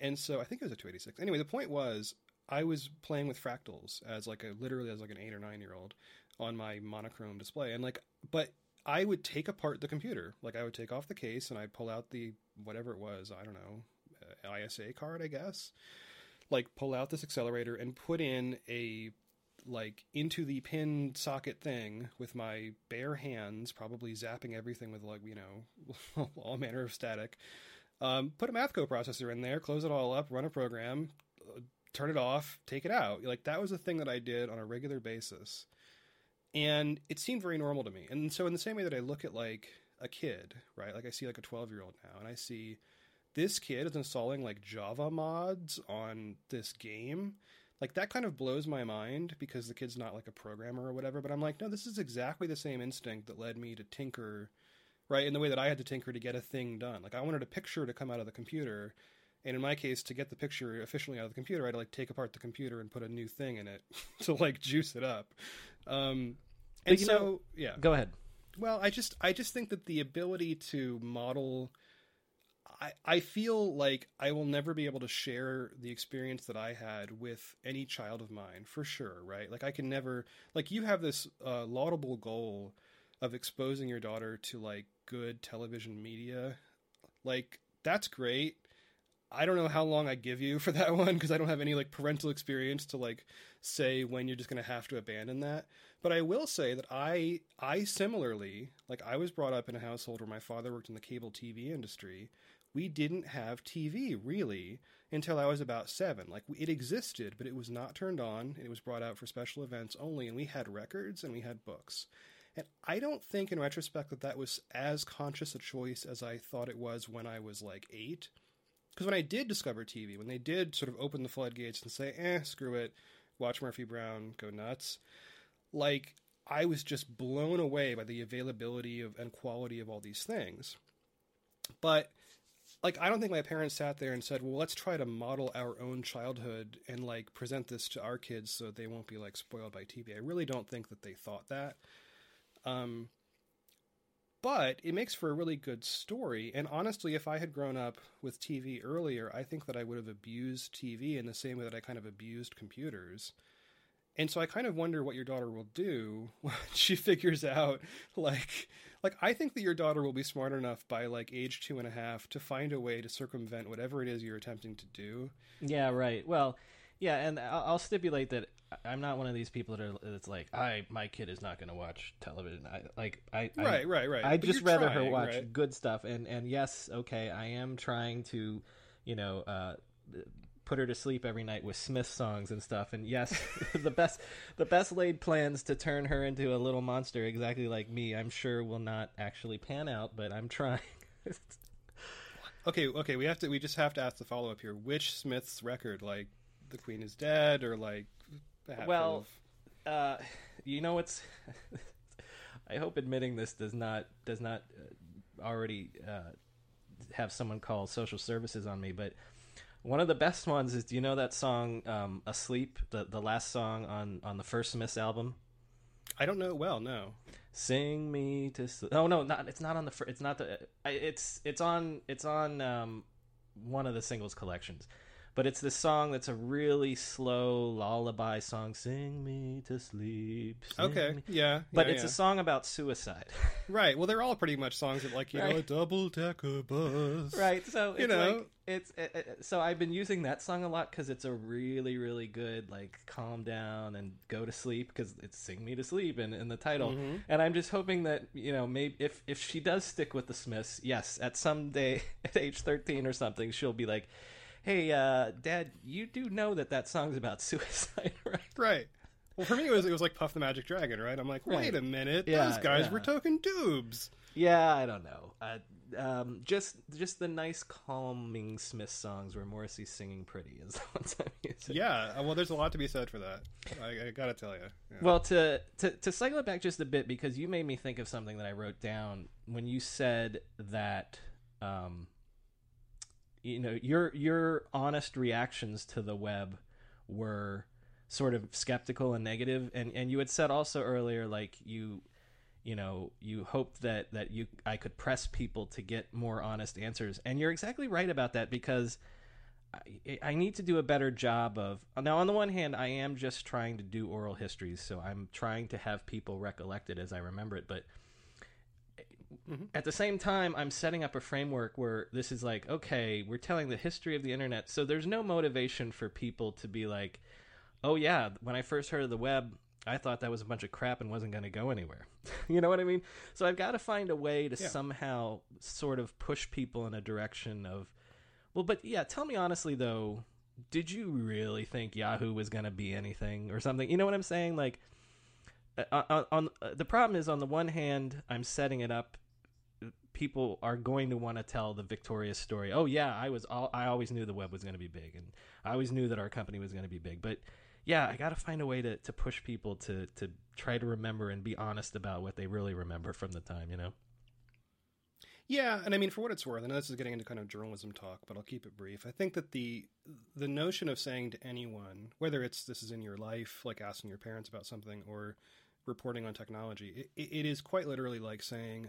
Speaker 2: And so I think it was a 286. Anyway, the point was I was playing with fractals as like a literally as like an 8 or 9 year old on my monochrome display and like but I would take apart the computer. Like I would take off the case and I'd pull out the whatever it was, I don't know, uh, ISA card, I guess. Like pull out this accelerator and put in a like into the pin socket thing with my bare hands, probably zapping everything with like, you know, all manner of static. Um, put a math coprocessor in there, close it all up, run a program, uh, turn it off, take it out. Like that was a thing that I did on a regular basis and it seemed very normal to me. And so, in the same way that I look at like a kid, right? Like I see like a twelve year old now, and I see this kid is installing like Java mods on this game. Like that kind of blows my mind because the kid's not like a programmer or whatever. But I'm like, no, this is exactly the same instinct that led me to tinker, right? In the way that I had to tinker to get a thing done. Like I wanted a picture to come out of the computer. And in my case, to get the picture efficiently out of the computer, I had to like take apart the computer and put a new thing in it to like juice it up. Um, and
Speaker 1: you
Speaker 2: so,
Speaker 1: know-
Speaker 2: yeah.
Speaker 1: Go ahead.
Speaker 2: Well, I just I just think that the ability to model I I feel like I will never be able to share the experience that I had with any child of mine for sure, right? Like I can never like you have this uh, laudable goal of exposing your daughter to like good television media. Like that's great. I don't know how long I give you for that one because I don't have any like parental experience to like say when you're just going to have to abandon that. But I will say that I I similarly like I was brought up in a household where my father worked in the cable TV industry. We didn't have TV really until I was about 7. Like it existed, but it was not turned on. It was brought out for special events only and we had records and we had books. And I don't think in retrospect that that was as conscious a choice as I thought it was when I was like 8 because when I did discover TV, when they did sort of open the floodgates and say, "Eh, screw it, watch Murphy Brown, go nuts," like I was just blown away by the availability of and quality of all these things. But like I don't think my parents sat there and said, "Well, let's try to model our own childhood and like present this to our kids so they won't be like spoiled by TV." I really don't think that they thought that. Um but it makes for a really good story. And honestly, if I had grown up with TV earlier, I think that I would have abused TV in the same way that I kind of abused computers. And so I kind of wonder what your daughter will do when she figures out, like, like I think that your daughter will be smart enough by like age two and a half to find a way to circumvent whatever it is you're attempting to do.
Speaker 1: Yeah, right. Well, yeah, and I'll, stipulate that I'm not one of these people that are that's like, I my kid is not going to watch television. I like I
Speaker 2: right,
Speaker 1: I,
Speaker 2: right, right.
Speaker 1: I'd
Speaker 2: But
Speaker 1: just rather her watch
Speaker 2: right?
Speaker 1: good stuff. And and yes, okay, I am trying to, you know, uh, put her to sleep every night with Smith songs and stuff. And yes, the best the best laid plans to turn her into a little monster exactly like me, I'm sure will not actually pan out, but I'm trying.
Speaker 2: Okay, okay, we have to. We just have to ask the follow up here. Which Smith's record, like "The Queen is Dead" or like
Speaker 1: Well, uh, you know what's I hope admitting this does not does not uh, already uh, have someone call social services on me, but one of the best ones is do you know that song um, "Asleep"? The the last song on on the first Smiths album.
Speaker 2: I don't know it well. No.
Speaker 1: Sing me to sleep. Oh no, not it's not on the fir- it's not the it's it's on it's on um, one of the singles collections. But it's this song that's a really slow lullaby song. Sing me to sleep.
Speaker 2: Okay.
Speaker 1: me-
Speaker 2: Yeah.
Speaker 1: But
Speaker 2: yeah,
Speaker 1: it's
Speaker 2: yeah.
Speaker 1: a song about suicide.
Speaker 2: Right. Well, they're all pretty much songs that, like, you know, a double decker bus.
Speaker 1: right. So
Speaker 2: You know.
Speaker 1: like it's it, it- so I've been using that song a lot cuz it's a really really good like calm down and go to sleep cuz it's sing me to sleep in, in the title.
Speaker 2: Mm-hmm.
Speaker 1: And I'm just hoping that, you know, maybe if if she does stick with the Smiths, yes, at some day at age 13 or something, she'll be like, "Hey, uh dad, you do know that that song's about suicide, right?"
Speaker 2: Right. Well, for me, it was it was like Puff the Magic Dragon, right? I'm like, wait
Speaker 1: Right.
Speaker 2: a minute,
Speaker 1: Yeah,
Speaker 2: those guys
Speaker 1: yeah.
Speaker 2: were token dubes.
Speaker 1: Yeah, I don't know. Uh, um, just just the nice calming Smith songs where Morrissey's singing pretty is I'm using.
Speaker 2: Yeah. uh, Well, there's a lot to be said for that. I, I gotta tell you. Yeah.
Speaker 1: Well, to, to to cycle it back just a bit because you made me think of something that I wrote down when you said that, um, you know, your your honest reactions to the web were sort of skeptical and negative, and and you had said also earlier like you you know you hoped that that you i could press people to get more honest answers. And you're exactly right about that because I, I need to do a better job of now on the one hand i am just trying to do oral histories so i'm trying to have people recollect it as i remember it. But at the same time i'm setting up a framework where this is like okay we're telling the history of the internet. So there's no motivation for people to be like oh yeah when i first heard of the web i thought that was a bunch of crap and wasn't going to go anywhere. You know what i mean? So i've got to find a way to
Speaker 2: Yeah.
Speaker 1: somehow sort of push people in a direction of well but yeah tell me honestly though did you really think yahoo was going to be anything or something? You know what i'm saying? Like uh, on, on uh, the problem is on the one hand i'm setting it up people are going to want to tell the victorious story. Oh yeah i was all, i always knew the web was going to be big and i always knew that our company was going to be big. But yeah i got to find a way to, to push people to to try to remember and be honest about what they really remember from the time you know?
Speaker 2: Yeah, and I mean, for what it's worth, I know this is getting into kind of journalism talk, but I'll keep it brief. I think that the the notion of saying to anyone, whether it's this is in your life, like asking your parents about something, or reporting on technology, it, it is quite literally like saying,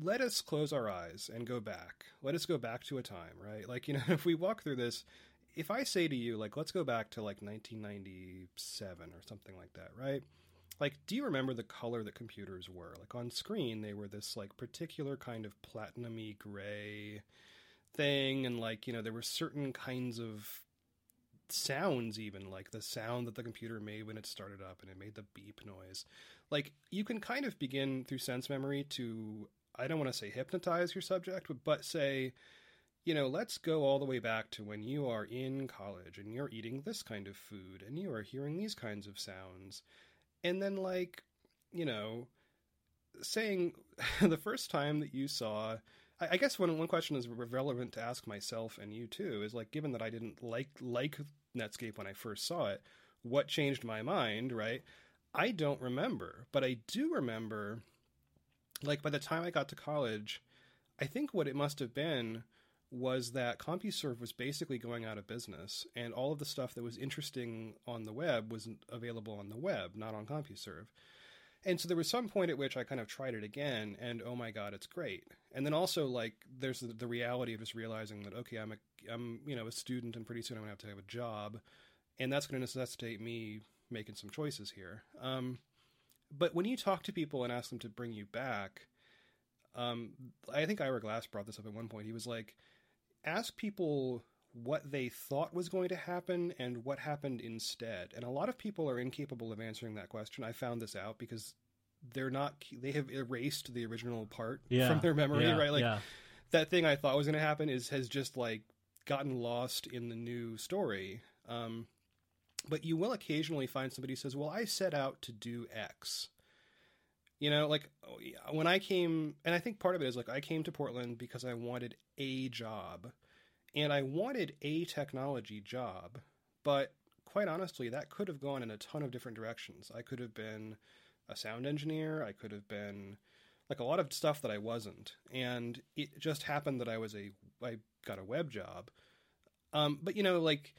Speaker 2: "Let us close our eyes and go back. Let us go back to a time, right? Like you know, if we walk through this." If I say to you, like, let's go back to like 1997 or something like that, right? like do you remember the color that computers were like on screen they were this like particular kind of platinumy gray thing and like you know there were certain kinds of sounds even like the sound that the computer made when it started up and it made the beep noise like you can kind of begin through sense memory to i don't want to say hypnotize your subject but, say you know, let's go all the way back to when you are in college and you're eating this kind of food and you are hearing these kinds of sounds. And then like you know saying the first time that you saw I, I guess one one question is relevant to ask myself and you too is like given that I didn't like like Netscape when I first saw it what changed my mind right? I don't remember but I do remember like by the time I got to college I think what it must have been was that CompuServe was basically going out of business, and all of the stuff that was interesting on the web wasn't available on the web, not on CompuServe. And so there was some point at which I kind of tried it again, and oh my god, it's great. And then also like there's the, the reality of just realizing that okay, I'm a I'm you know a student, and pretty soon I'm gonna have to have a job, and that's to necessitate me making some choices here. Um, but when you talk to people and ask them to bring you back, um, I think Ira Glass brought this up at one point. He was like, ask people what they thought was going to happen and what happened instead. And a lot of people are incapable of answering that question. I found this out because they're not they have erased the original part
Speaker 1: Yeah,
Speaker 2: from their memory,
Speaker 1: yeah,
Speaker 2: right? Like
Speaker 1: yeah.
Speaker 2: that thing I thought was going to happen is has just like gotten lost in the new story. Um, but you will occasionally find somebody who says, "Well, I set out to do X." You know, like when I came, and I think part of it is like I came to Portland because I wanted a job, and I wanted a technology job. But quite honestly, that could have gone in a ton of different directions. I could have been a sound engineer. I could have been like a lot of stuff that I wasn't, and it just happened that I was a I got a web job. Um, but you know, like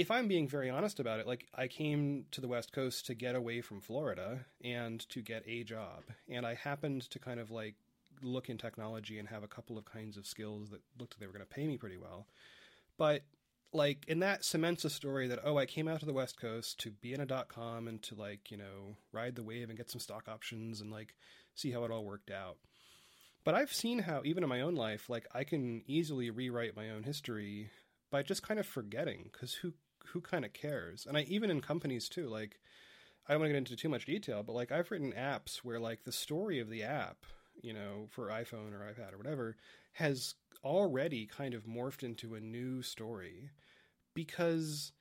Speaker 2: if I'm being very honest about it, like I came to the West Coast to get away from Florida and to get a job, and I happened to kind of like look in technology and have a couple of kinds of skills that looked like they were going to pay me pretty well. But like, and that cements a story that oh, I came out to the West Coast to be in a dot com and to like you know ride the wave and get some stock options and like see how it all worked out. But I've seen how even in my own life, like I can easily rewrite my own history by just kind of forgetting because who who kind of cares? And I even in companies too, like I don't want to get into too much detail, but like I've written apps where like the story of the app, you know, for iPhone or iPad or whatever, has already kind of morphed into a new story because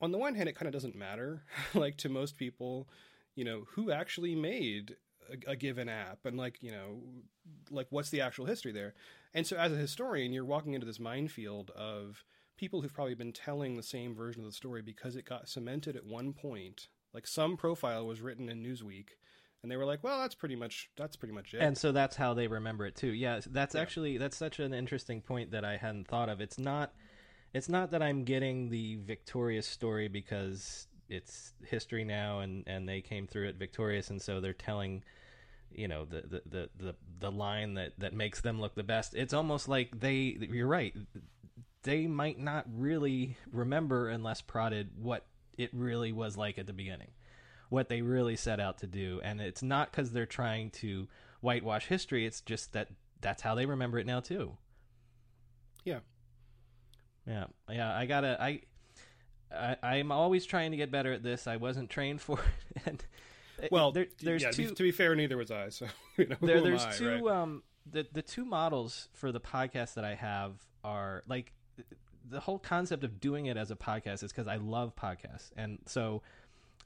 Speaker 2: on the one hand it kind of doesn't matter like to most people, you know, who actually made a, given app and like, you know, like what's the actual history there. And so as a historian, you're walking into this minefield of people who've probably been telling the same version of the story because it got cemented at one point. Like some profile was written in Newsweek, and they were like, "Well, that's pretty much that's pretty much it."
Speaker 1: And so that's how they remember it too. Yeah, that's
Speaker 2: Yeah.
Speaker 1: actually that's such an interesting point that I hadn't thought of. It's not it's not that I'm getting the victorious story because it's history now and and they came through it victorious and so they're telling you know the the the the, the line that that makes them look the best. It's almost like they you're right. They might not really remember unless prodded what it really was like at the beginning what they really set out to do. And it's not because they're trying to whitewash history it's just that that's how they remember it now too.
Speaker 2: Yeah,
Speaker 1: yeah. Yeah i gotta i, I i'm always trying to get better at this. I wasn't trained for it. And
Speaker 2: well,
Speaker 1: there, there's
Speaker 2: yeah, to be-
Speaker 1: two
Speaker 2: to be fair, neither was I. So you know,
Speaker 1: there, there's
Speaker 2: I,
Speaker 1: two
Speaker 2: right?
Speaker 1: um the the two models for the podcast that I have are like the whole concept of doing it as a podcast is because I love podcasts and so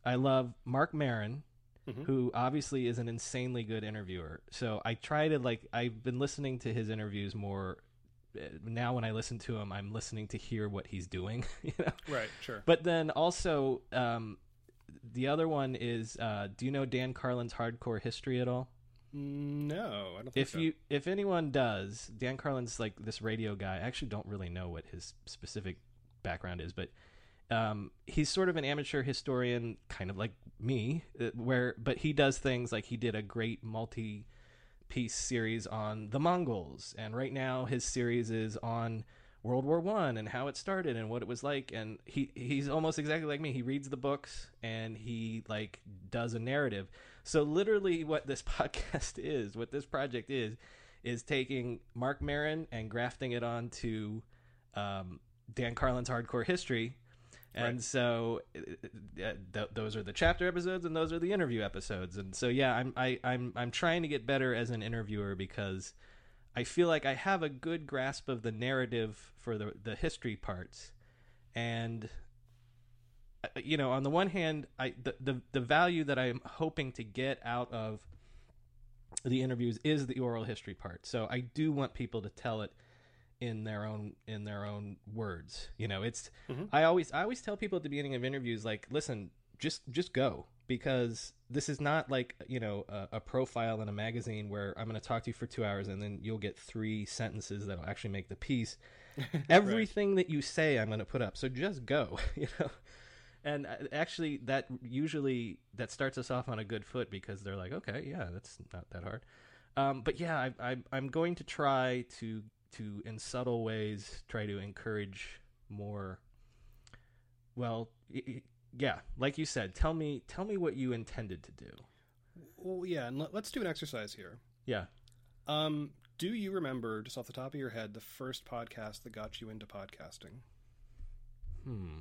Speaker 1: I love Marc Maron
Speaker 2: Mhm.
Speaker 1: who obviously is an insanely good interviewer so I try to like I've been listening to his interviews more uh, now when I listen to him I'm listening to hear what he's doing you know
Speaker 2: right, sure.
Speaker 1: but then also um the other one is uh do you know Dan Carlin's hardcore history at all
Speaker 2: No, I don't think
Speaker 1: if
Speaker 2: so.
Speaker 1: you if anyone does dan carlin's like this radio guy i actually don't really know what his specific background is but um, he's sort of an amateur historian kind of like me uh, where but he does things like he did a great multi piece series on the mongols and right now his series is on world war one and how it started and what it was like and he he's almost exactly like me he reads the books and he like does a narrative so literally what this podcast is what this project is is taking Marc Maron and grafting it onto um, dan carlin's hardcore history. And
Speaker 2: Right.
Speaker 1: so uh, th- those are the chapter episodes and those are the interview episodes. And so yeah i'm I, i'm i'm trying to get better as an interviewer because i feel like i have a good grasp of the narrative for the the history parts. And you know on the one hand i the, the the value that i'm hoping to get out of the interviews is the oral history part. So i do want people to tell it in their own in their own words you know? It's
Speaker 2: Mhm.
Speaker 1: i always i always tell people at the beginning of interviews like listen just just go because this is not like you know a, a profile in a magazine where i'm going to talk to you for two hours and then you'll get three sentences that'll actually make the piece. Everything that you say i'm going to put up. So just go you know and uh, actually, that usually that starts us off on a good foot because they're like, okay, yeah, that's not that hard. Um, but yeah, I, I, I'm going to try to to in subtle ways try to encourage more. Well, yeah, like you said, tell me tell me what you intended to do.
Speaker 2: Well, yeah, and let, let's do an exercise here.
Speaker 1: Yeah.
Speaker 2: Um, do you remember, just off the top of your head, the first podcast that got you into podcasting?
Speaker 1: Hmm.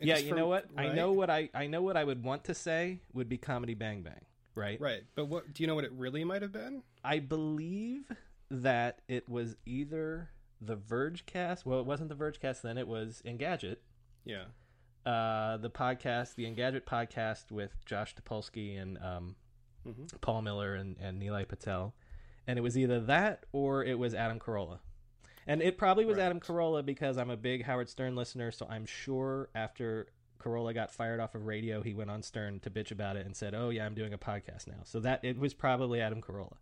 Speaker 1: Yeah, you
Speaker 2: for-
Speaker 1: know what? I know what I I know what I would want to say would be comedy Bang Bang, right?
Speaker 2: Right, but what do you know what it really might have been?
Speaker 1: I believe that it was either the Verge cast. Well, it wasn't the Verge cast then. It was Engadget.
Speaker 2: Yeah.
Speaker 1: Uh, the podcast, the Engadget podcast with Josh Topolsky and um,
Speaker 2: Mhm.
Speaker 1: Paul Miller and, and Nilay Patel. And it was either that or it was Adam Carolla. And it probably was
Speaker 2: Right.
Speaker 1: Adam Carolla because I'm a big Howard Stern listener. So I'm sure after Carolla got fired off of radio, he went on Stern to bitch about it and said, "Oh yeah, I'm doing a podcast now." So that it was probably Adam Carolla.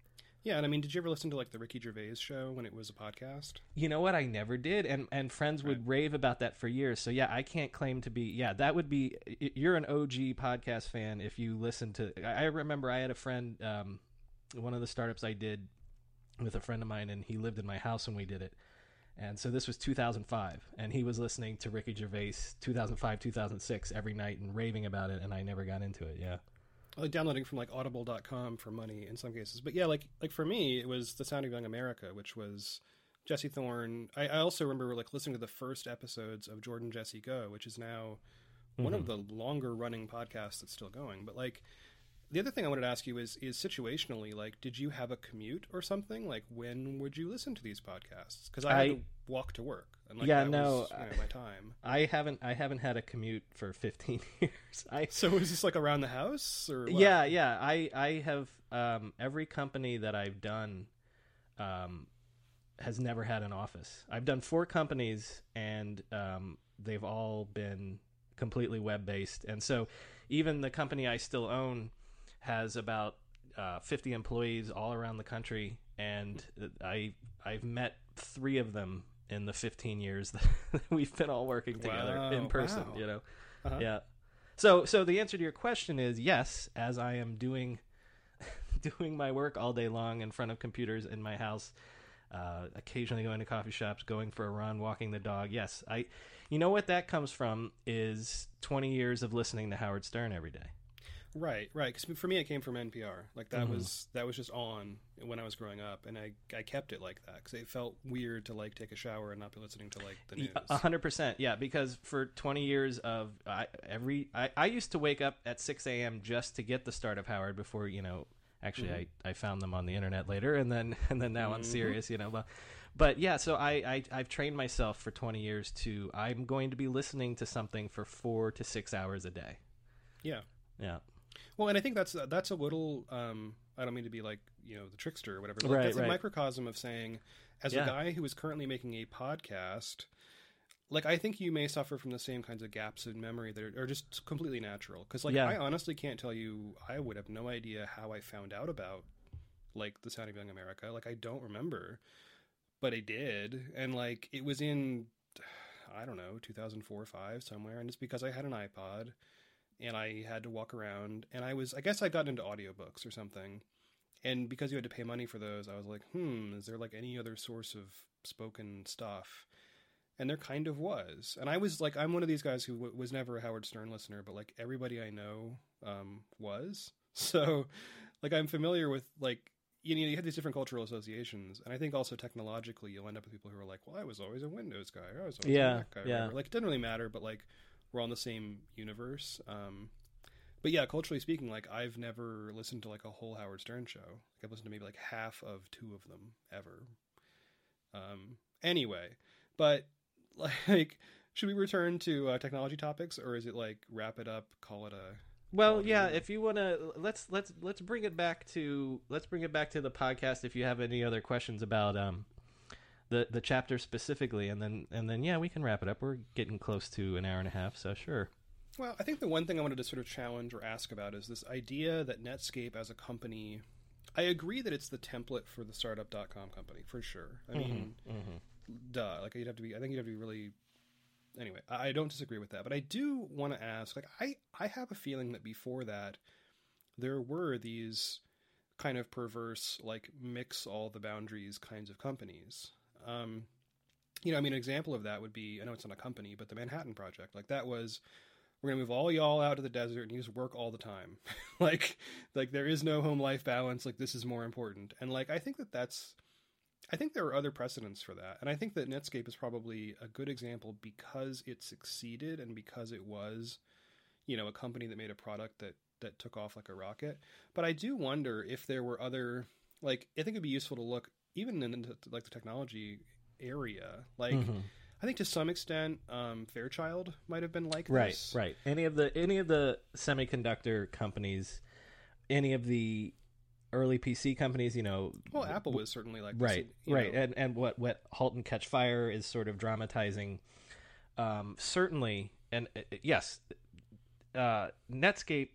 Speaker 2: Yeah, and I mean, did you ever listen to like the Ricky Gervais show when it was a podcast?
Speaker 1: You know what? I never did, and and friends would rave about that for years. So yeah, I can't claim to be. Yeah, that would be. You're an OG podcast fan if you listen to. I I remember I had a friend. Um, one of the startups I did with a friend of mine, and he lived in my house when we did it. And so this was 2005, and he was listening to Ricky Gervais 2005, 2006 every night and raving about it, and I never got into it. Yeah.
Speaker 2: like downloading from like audible.com for money in some cases but yeah like like for me it was the sound of young america which was Jesse Thorn I, I also remember like listening to the first episodes of jordan jesse go which is now one of mm-hmm. the longer running podcasts that's still going but like the other thing i wanted to ask you is is situationally like did you have a commute or something like when would you listen to these podcasts because i had to walk to work and like
Speaker 1: Yeah,
Speaker 2: that
Speaker 1: no,
Speaker 2: was, you know, my time
Speaker 1: I haven't I haven't had a commute for 15 years. I
Speaker 2: so is this like around the house or what?
Speaker 1: Yeah, yeah. I I have um, every company that I've done um, has never had an office. I've done four companies, and um, they've all been completely web based. And so, even the company I still own has about uh, 50 employees all around the country, and I I've met three of them in the 15 years that we've been all working together
Speaker 2: Wow,
Speaker 1: in person.
Speaker 2: wow.
Speaker 1: You know,
Speaker 2: Uh-huh.
Speaker 1: yeah. So so the answer to your question is yes, as I am doing doing my work all day long in front of computers in my house, uh, occasionally going to coffee shops, going for a run, walking the dog. Yes, I you know what that comes from is 20 years of listening to Howard Stern every day.
Speaker 2: Right, right. Because for me, it came from NPR. Like that
Speaker 1: Mhm.
Speaker 2: was that was just on when I was growing up, and I I kept it like that because it felt weird to like take a shower and not be listening to like the news.
Speaker 1: A hundred percent, yeah. Because for twenty years of I, every, I, I used to wake up at six a.m. just to get the start of Howard before you know. Actually, I, I found them on the internet later, and then and then now on Sirius, you know. But, but yeah, so I, I I've trained myself for twenty years to I'm going to be listening to something for four to six hours a day.
Speaker 2: Yeah.
Speaker 1: Yeah,
Speaker 2: Well, and I think that's that's a little. Um, I don't mean to be like you know the trickster or whatever. But
Speaker 1: Right,
Speaker 2: That's a microcosm of saying, as
Speaker 1: Yeah.
Speaker 2: a guy who is currently making a podcast. Like I think you may suffer from the same kinds of gaps in memory that are, are just completely natural. Because like
Speaker 1: Yeah.
Speaker 2: I honestly can't tell you, I would have no idea how I found out about like the Sound of Young America. Like I don't remember, but I did, and like it was in I don't know 2004 or five somewhere, and it's because I had an iPod and I had to walk around, and I was I guess I got into audiobooks or something, and because you had to pay money for those, I was like, hmm, is there like any other source of spoken stuff? And there kind of was, and I was like, I'm one of these guys who w- was never a Howard Stern listener, but like everybody I know um, was, so like I'm familiar with like you know you have these different cultural associations, and I think also technologically you'll end up with people who are like, well, I was always a Windows guy, or I was always
Speaker 1: Yeah,
Speaker 2: a Mac guy,
Speaker 1: yeah.
Speaker 2: whatever. like it doesn't really matter, but like we're all in the same universe. Um, but yeah, culturally speaking, like I've never listened to like a whole Howard Stern show. Like I've listened to maybe like half of two of them ever. Um, anyway, but like Should we return to uh, technology topics, or is it like wrap it up, call it a?
Speaker 1: Well, yeah. If you want to, let's let's let's bring it back to let's bring it back to the podcast. If you have any other questions about um the the chapter specifically, and then and then yeah, we can wrap it up. We're getting close to an hour and a half, so sure.
Speaker 2: Well, I think the one thing I wanted to sort of challenge or ask about is this idea that Netscape as a company. I agree that it's the template for the startup.com company for sure. I mm-hmm, mean, mm-hmm. duh. Like you'd have to be. I think you'd have to be really. Anyway, I I don't disagree with that, but I do want to ask. Like, I I have a feeling that before that, there were these kind of perverse, like mix all the boundaries kinds of companies. Um, you know, I mean, an example of that would be I know it's not a company, but the Manhattan Project. Like that was we're gonna move all y'all out to the desert and you just work all the time. like like there is no home life balance. Like this is more important. And like I think that that's I think there are other precedents for that. And I think that Netscape is probably a good example because it succeeded and because it was, you know, a company that made a product that that took off like a rocket. But I do wonder if there were other like I think it'd be useful to look even in like the technology area. Like
Speaker 1: Mm-hmm.
Speaker 2: I think to some extent, um, Fairchild might have been like
Speaker 1: Right,
Speaker 2: this.
Speaker 1: right. Any of the any of the semiconductor companies, any of the early PC companies, you know,
Speaker 2: Well, Apple was certainly like
Speaker 1: right,
Speaker 2: you
Speaker 1: right,
Speaker 2: know.
Speaker 1: and and what what *Halt and Catch Fire* is sort of dramatizing. Um, certainly, and uh, yes, uh, Netscape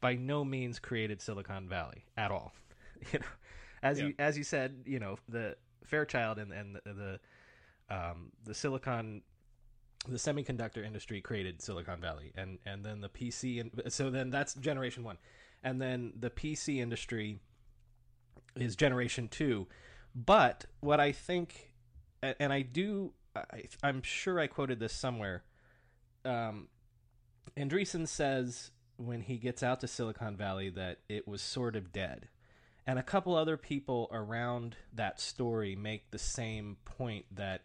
Speaker 1: by no means created Silicon Valley at all. you know, as you as you said, you know, the Fairchild and and the the, um, the Silicon the semiconductor industry created Silicon Valley, and and then the PC, and so then that's generation one, and then the PC industry is generation two. But what I think, and I do, I, I'm sure I quoted this somewhere. Um, Andreessen says when he gets out to Silicon Valley that it was sort of dead. And a couple other people around that story make the same point that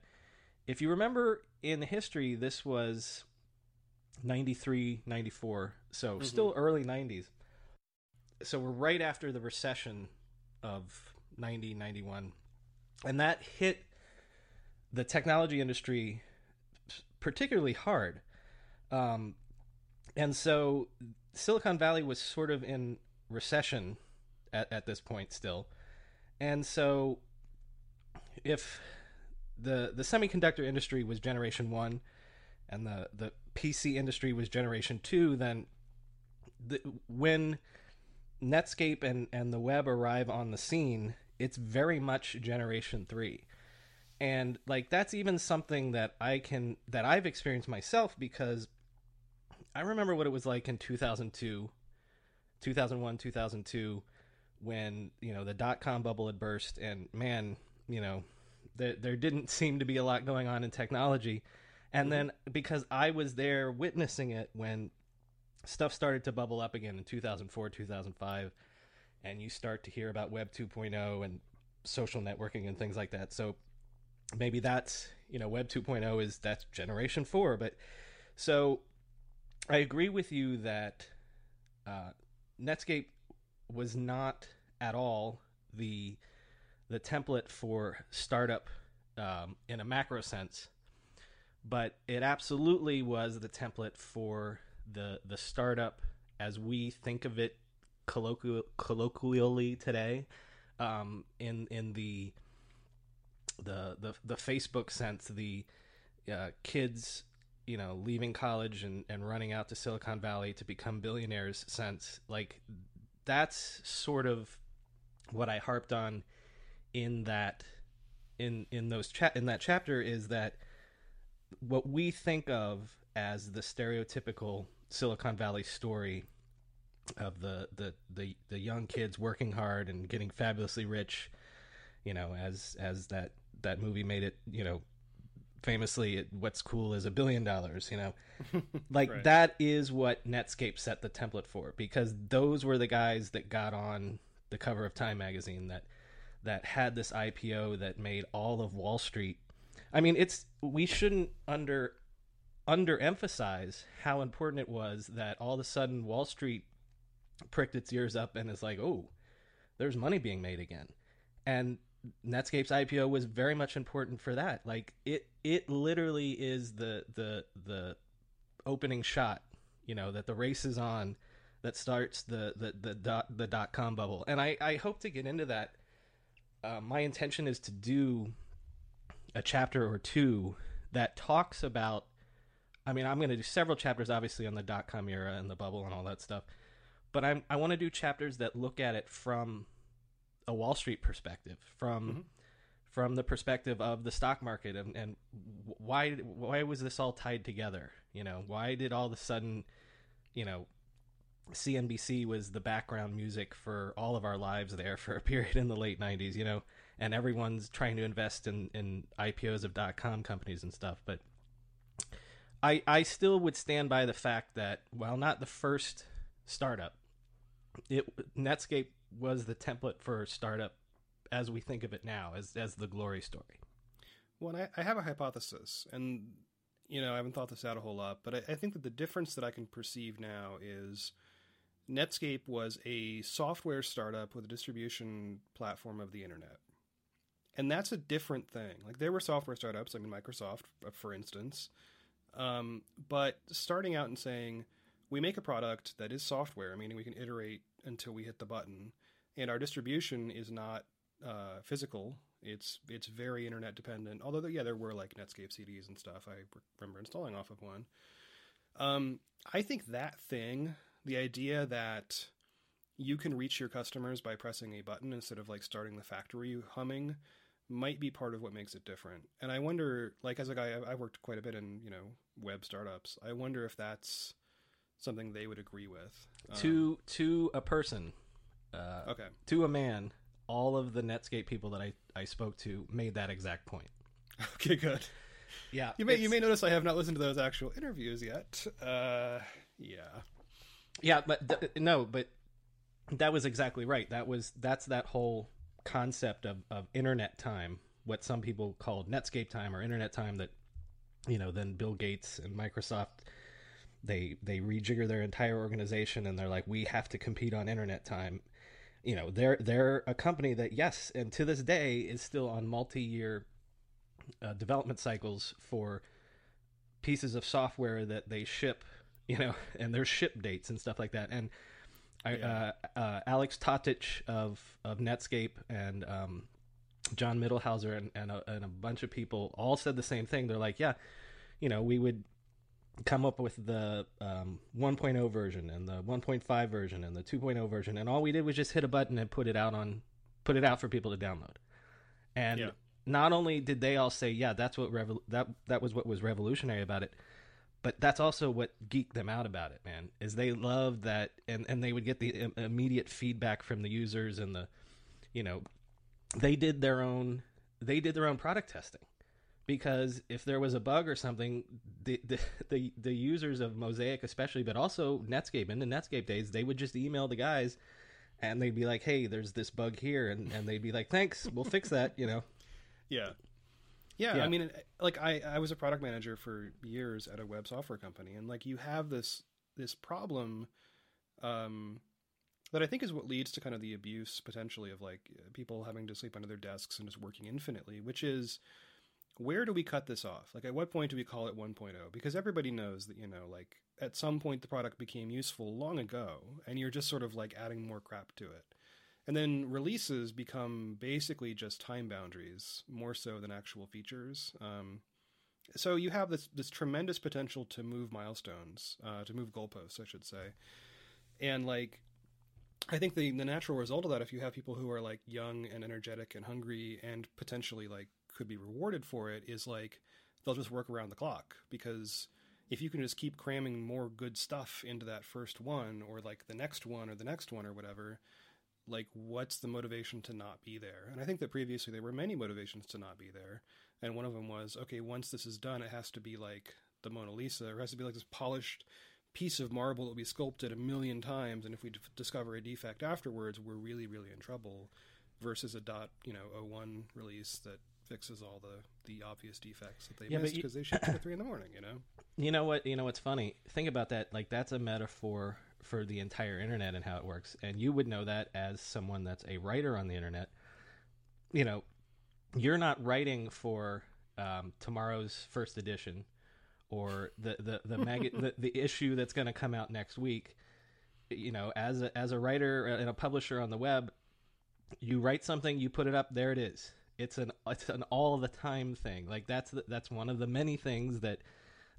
Speaker 1: if you remember in history, this was 93, 94, so still early 90s. So we're right after the recession of 90, 91. And that hit the technology industry particularly hard. Um, and so Silicon Valley was sort of in recession at, at this point still. And so if the the semiconductor industry was generation 1 and the the PC industry was generation 2 then the, when Netscape and and the web arrive on the scene it's very much generation 3 and like that's even something that I can that I've experienced myself because I remember what it was like in 2002 2001 2002 when you know the dot com bubble had burst and man you know there, there didn't seem to be a lot going on in technology. And then because i was there witnessing it when stuff started to bubble up again in 2004 2005 and you start to hear about web 2.0 and social networking and things like that. So maybe that's you know web 2.0 is that's generation 4 but so i agree with you that uh, netscape was not at all the the template for startup um, in a macro sense, but it absolutely was the template for the the startup as we think of it colloquial, colloquially today, um, in in the the the the Facebook sense, the uh, kids you know leaving college and, and running out to Silicon Valley to become billionaires sense, like that's sort of what I harped on in that in in those cha- in that chapter is that what we think of as the stereotypical Silicon Valley story of the the the, the young kids working hard and getting fabulously rich, you know, as as that that movie made it, you know, famously what's cool is a billion dollars, you know. like
Speaker 2: Right.
Speaker 1: that is what Netscape set the template for because those were the guys that got on the cover of Time magazine that that had this IPO that made all of Wall Street. I mean, it's we shouldn't under underemphasize how important it was that all of a sudden Wall Street pricked its ears up and is like, "Oh, there's money being made again." And Netscape's IPO was very much important for that. Like it it literally is the the the opening shot, you know, that the race is on that starts the the the dot the dot com bubble. And I I hope to get into that. Uh, my intention is to do a chapter or two that talks about I mean, I'm going to do several chapters obviously on the dot com era and the bubble and all that stuff. But I'm I want to do chapters that look at it from a Wall Street perspective, from mm-hmm. from the perspective of the stock market, and, and why why was this all tied together? You know, why did all of a sudden, you know, CNBC was the background music for all of our lives there for a period in the late '90s. You know, and everyone's trying to invest in in IPOs of dot com companies and stuff, but. I, I still would stand by the fact that while not the first startup, it Netscape was the template for startup as we think of it now, as as the glory story.
Speaker 2: Well, I, I have a hypothesis, and you know I haven't thought this out a whole lot, but I, I think that the difference that I can perceive now is Netscape was a software startup with a distribution platform of the internet. And that's a different thing. Like there were software startups, I mean Microsoft, uh, for instance, um, but starting out and saying we make a product that is software, meaning we can iterate until we hit the button, and our distribution is not uh, physical. It's it's very internet dependent. Although yeah, there were like Netscape CDs and stuff. I remember installing off of one. Um, I think that thing, the idea that you can reach your customers by pressing a button instead of like starting the factory humming, might be part of what makes it different. And I wonder, like as a guy, I worked quite a bit in you know web startups. I wonder if that's something they would agree with.
Speaker 1: To um, to a person,
Speaker 2: uh, okay,
Speaker 1: to a man, all of the Netscape people that I, I spoke to made that exact point.
Speaker 2: Okay, good.
Speaker 1: Yeah,
Speaker 2: you may you may notice I have not listened to those actual interviews yet. Uh, yeah,
Speaker 1: yeah, but th- no, but that was exactly right. That was that's that whole concept of of internet time, what some people called Netscape time or internet time. That you know, then Bill Gates and Microsoft they they rejigger their entire organization and they're like we have to compete on internet time you know they're they're a company that yes and to this day is still on multi-year uh, development cycles for pieces of software that they ship you know and there's ship dates and stuff like that and I, yeah. uh, uh, Aleks Totic of of Netscape and um, Jon Mittelhauser and and a, and a bunch of people all said the same thing. They're like, yeah, you know, we would come up with the um, 1.0 version and the 1.5 version and the 2.0 version, and all we did was just hit a button and put it out on put it out for people to download. And yeah. not only did they all say, "Yeah, that's what revol- that that was what was revolutionary about it," but that's also what geeked them out about it, man. Is they loved that, and and they would get the immediate feedback from the users and the, you know, they did their own they did their own product testing because if there was a bug or something, the, the the the, users of Mosaic especially, but also Netscape in the Netscape days, they would just email the guys, and they'd be like, "Hey, there's this bug here," and and they'd be like, "Thanks, we'll fix that," you know.
Speaker 2: Yeah. Yeah, yeah, I mean, like I, I was a product manager for years at a web software company, and like you have this this problem, um, that I think is what leads to kind of the abuse potentially of like people having to sleep under their desks and just working infinitely, which is where do we cut this off? Like, at what point do we call it 1.0? Because everybody knows that, you know, like, at some point the product became useful long ago, and you're just sort of like adding more crap to it. And then releases become basically just time boundaries, more so than actual features. Um, so you have this this tremendous potential to move milestones, uh, to move goalposts, I should say. And like, I think the the natural result of that, if you have people who are like young and energetic and hungry and potentially like could be rewarded for it is like they'll just work around the clock. Because if you can just keep cramming more good stuff into that first one or like the next one or the next one or whatever like what's the motivation to not be there? And i think that previously there were many motivations to not be there. And one of them was okay once this is done it has to be like the mona lisa. It has to be like this polished piece of marble that will be sculpted a million times. And if we d- discover a defect afterwards we're really really in trouble versus a dot you know a 01 release that fixes all the the obvious defects that they yeah, missed because they shipped at three in the morning. You know.
Speaker 1: You know what? You know what's funny? Think about that. Like that's a metaphor for the entire internet and how it works. And you would know that as someone that's a writer on the internet. you know, you're not writing for um, tomorrow's first edition or the the the, mag- the, the issue that's going to come out next week. You know, as a as a writer and a publisher on the web, you write something, you put it up, there it is. It's an it's an all the time thing. Like that's the, that's one of the many things that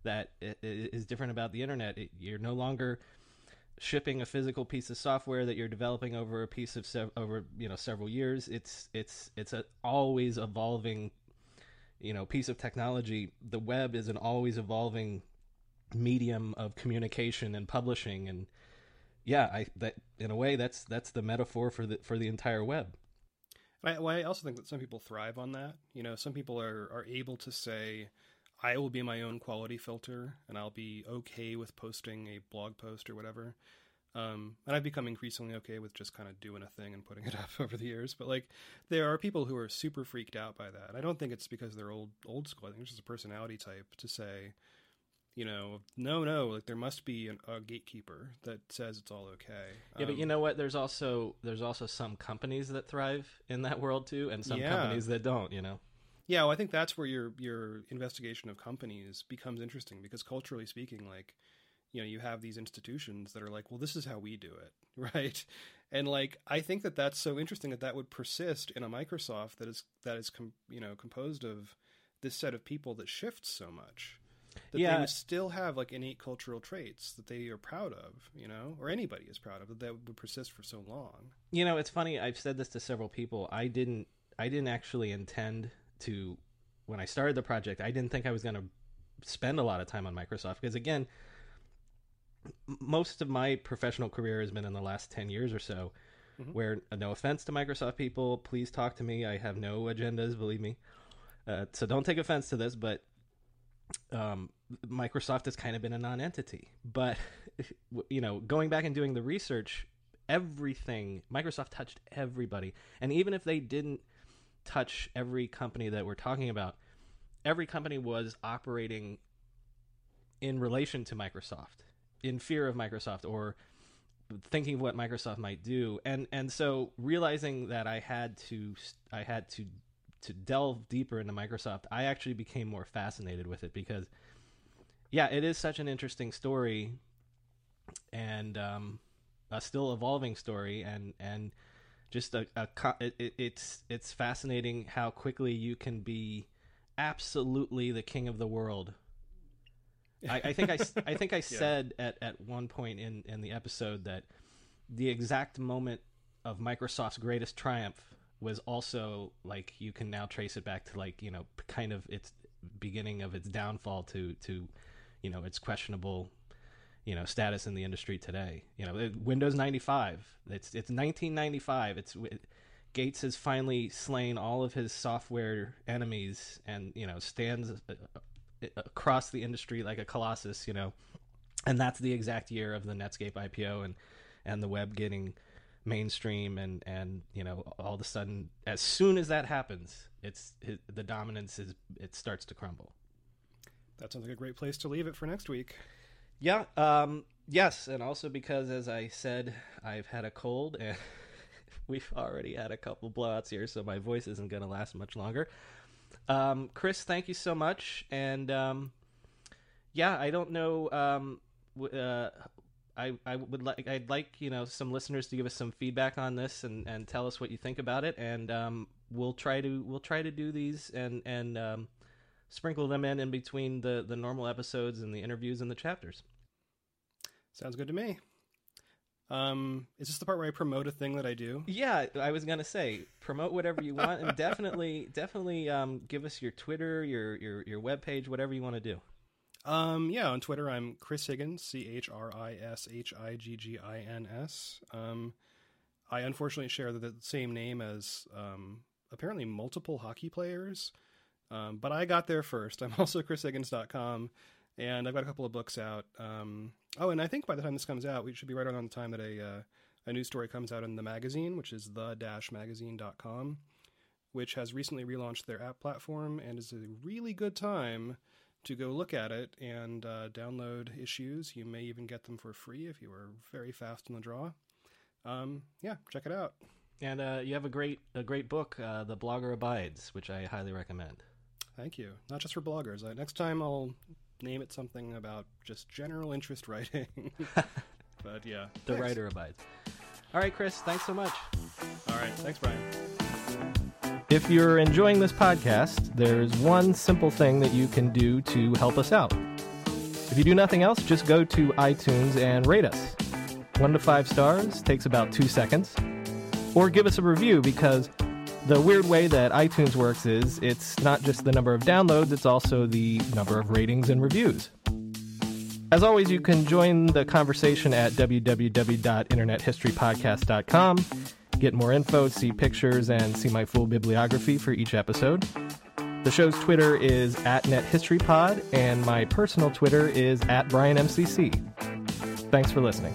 Speaker 1: that is different about the internet. It, you're no longer shipping a physical piece of software that you're developing over a piece of sev- over you know several years. It's it's it's an always evolving you know piece of technology. The web is an always evolving medium of communication and publishing and yeah, I that in a way that's that's the metaphor for the for the entire web.
Speaker 2: I, well, I also think that some people thrive on that. You know, some people are are able to say, I will be my own quality filter, and I'll be okay with posting a blog post or whatever. Um, and I've become increasingly okay with just kind of doing a thing and putting it up over the years. But like, there are people who are super freaked out by that. I don't think it's because they're old old school. I think it's just a personality type to say, you know, no, no, like there must be an, a gatekeeper that says it's all okay.
Speaker 1: Yeah, um, but you um, know what? There's also there's also some companies that thrive in that world too, and some yeah. companies that don't. You know.
Speaker 2: Yeah, well, I think that's where your your investigation of companies becomes interesting because culturally speaking, like you know, you have these institutions that are like, well, this is how we do it, right? And like, I think that that's so interesting that that would persist in a Microsoft that is that is com- you know composed of this set of people that shifts so much that yeah. they still have like innate cultural traits that they are proud of, you know, or anybody is proud of that would persist for so long.
Speaker 1: You know, it's funny. I've said this to several people. I didn't. I didn't actually intend to when I started the project. I didn't think I was going to spend a lot of time on Microsoft because again, most of my professional career has been in the last ten years or so. Mm-hmm. Where uh, no offense to Microsoft people, please talk to me. I have no agendas, believe me. Uh, so don't take offense to this, but um, Microsoft has kind of been a non-entity. But you know, going back and doing the research, everything Microsoft touched everybody, and even if they didn't touch every company that we're talking about, every company was operating in relation to Microsoft, in fear of Microsoft, or thinking of what Microsoft might do, and and so realizing that I had to I had to to delve deeper into Microsoft, I actually became more fascinated with it because, yeah, it is such an interesting story, and um, a still evolving story, and and just a, a it, it's it's fascinating how quickly you can be absolutely the king of the world. I, I think I, I think I yeah. said at, at one point in, in the episode that the exact moment of Microsoft's greatest triumph was also like you can now trace it back to like you know kind of its beginning of its downfall to to you know its questionable you know status in the industry today. You know windows 95 it's it's 1995 it's it, gates has finally slain all of his software enemies and you know stands uh, uh, across the industry like a colossus you know. And that's the exact year of the netscape ipo and and the web getting mainstream and and you know all of a sudden as soon as that happens it's it, the dominance is it starts to crumble.
Speaker 2: That sounds like a great place to leave it for next week.
Speaker 1: Yeah um yes and also because as i said i've had a cold and we've already had a couple blowouts here so my voice isn't going to last much longer. Um chris thank you so much and um yeah i don't know um uh, I, I would like I'd like you know some listeners to give us some feedback on this and, and tell us what you think about it and um, we'll try to we'll try to do these and and um, sprinkle them in in between the the normal episodes and the interviews and the chapters.
Speaker 2: Sounds good to me. Um, is this the part where I promote a thing that I do?
Speaker 1: Yeah, I was gonna say promote whatever you want, and definitely, definitely um, give us your Twitter, your your your web page, whatever you want to do.
Speaker 2: Um, yeah, on Twitter, I'm Chris Higgins, C H R I S H I G G I N S. Um, I unfortunately share the same name as um, apparently multiple hockey players, um, but I got there first. I'm also chrishiggins.com, and I've got a couple of books out. Um, oh, and I think by the time this comes out, we should be right around the time that a uh, a news story comes out in the magazine, which is the-magazine.com, which has recently relaunched their app platform and is a really good time to go look at it and uh, download issues. You may even get them for free if you are very fast in the draw. Um, yeah, check it out.
Speaker 1: And uh, you have a great a great book, uh, The Blogger Abides, which I highly recommend.
Speaker 2: Thank you. Not just for bloggers. Next time I'll name it something about just general interest writing. but yeah,
Speaker 1: The
Speaker 2: thanks.
Speaker 1: Writer Abides. All right, Chris, thanks so much.
Speaker 2: All right, thanks, Brian.
Speaker 1: If you're enjoying this podcast, there's one simple thing that you can do to help us out. If you do nothing else, just go to iTunes and rate us. One to five stars takes about two seconds. Or give us a review because the weird way that iTunes works is it's not just the number of downloads, it's also the number of ratings and reviews. As always, you can join the conversation at www.internethistorypodcast.com. Get more info, see pictures, and see my full bibliography for each episode. The show's Twitter is at NetHistoryPod, and my personal Twitter is at BrianMCC. Thanks for listening.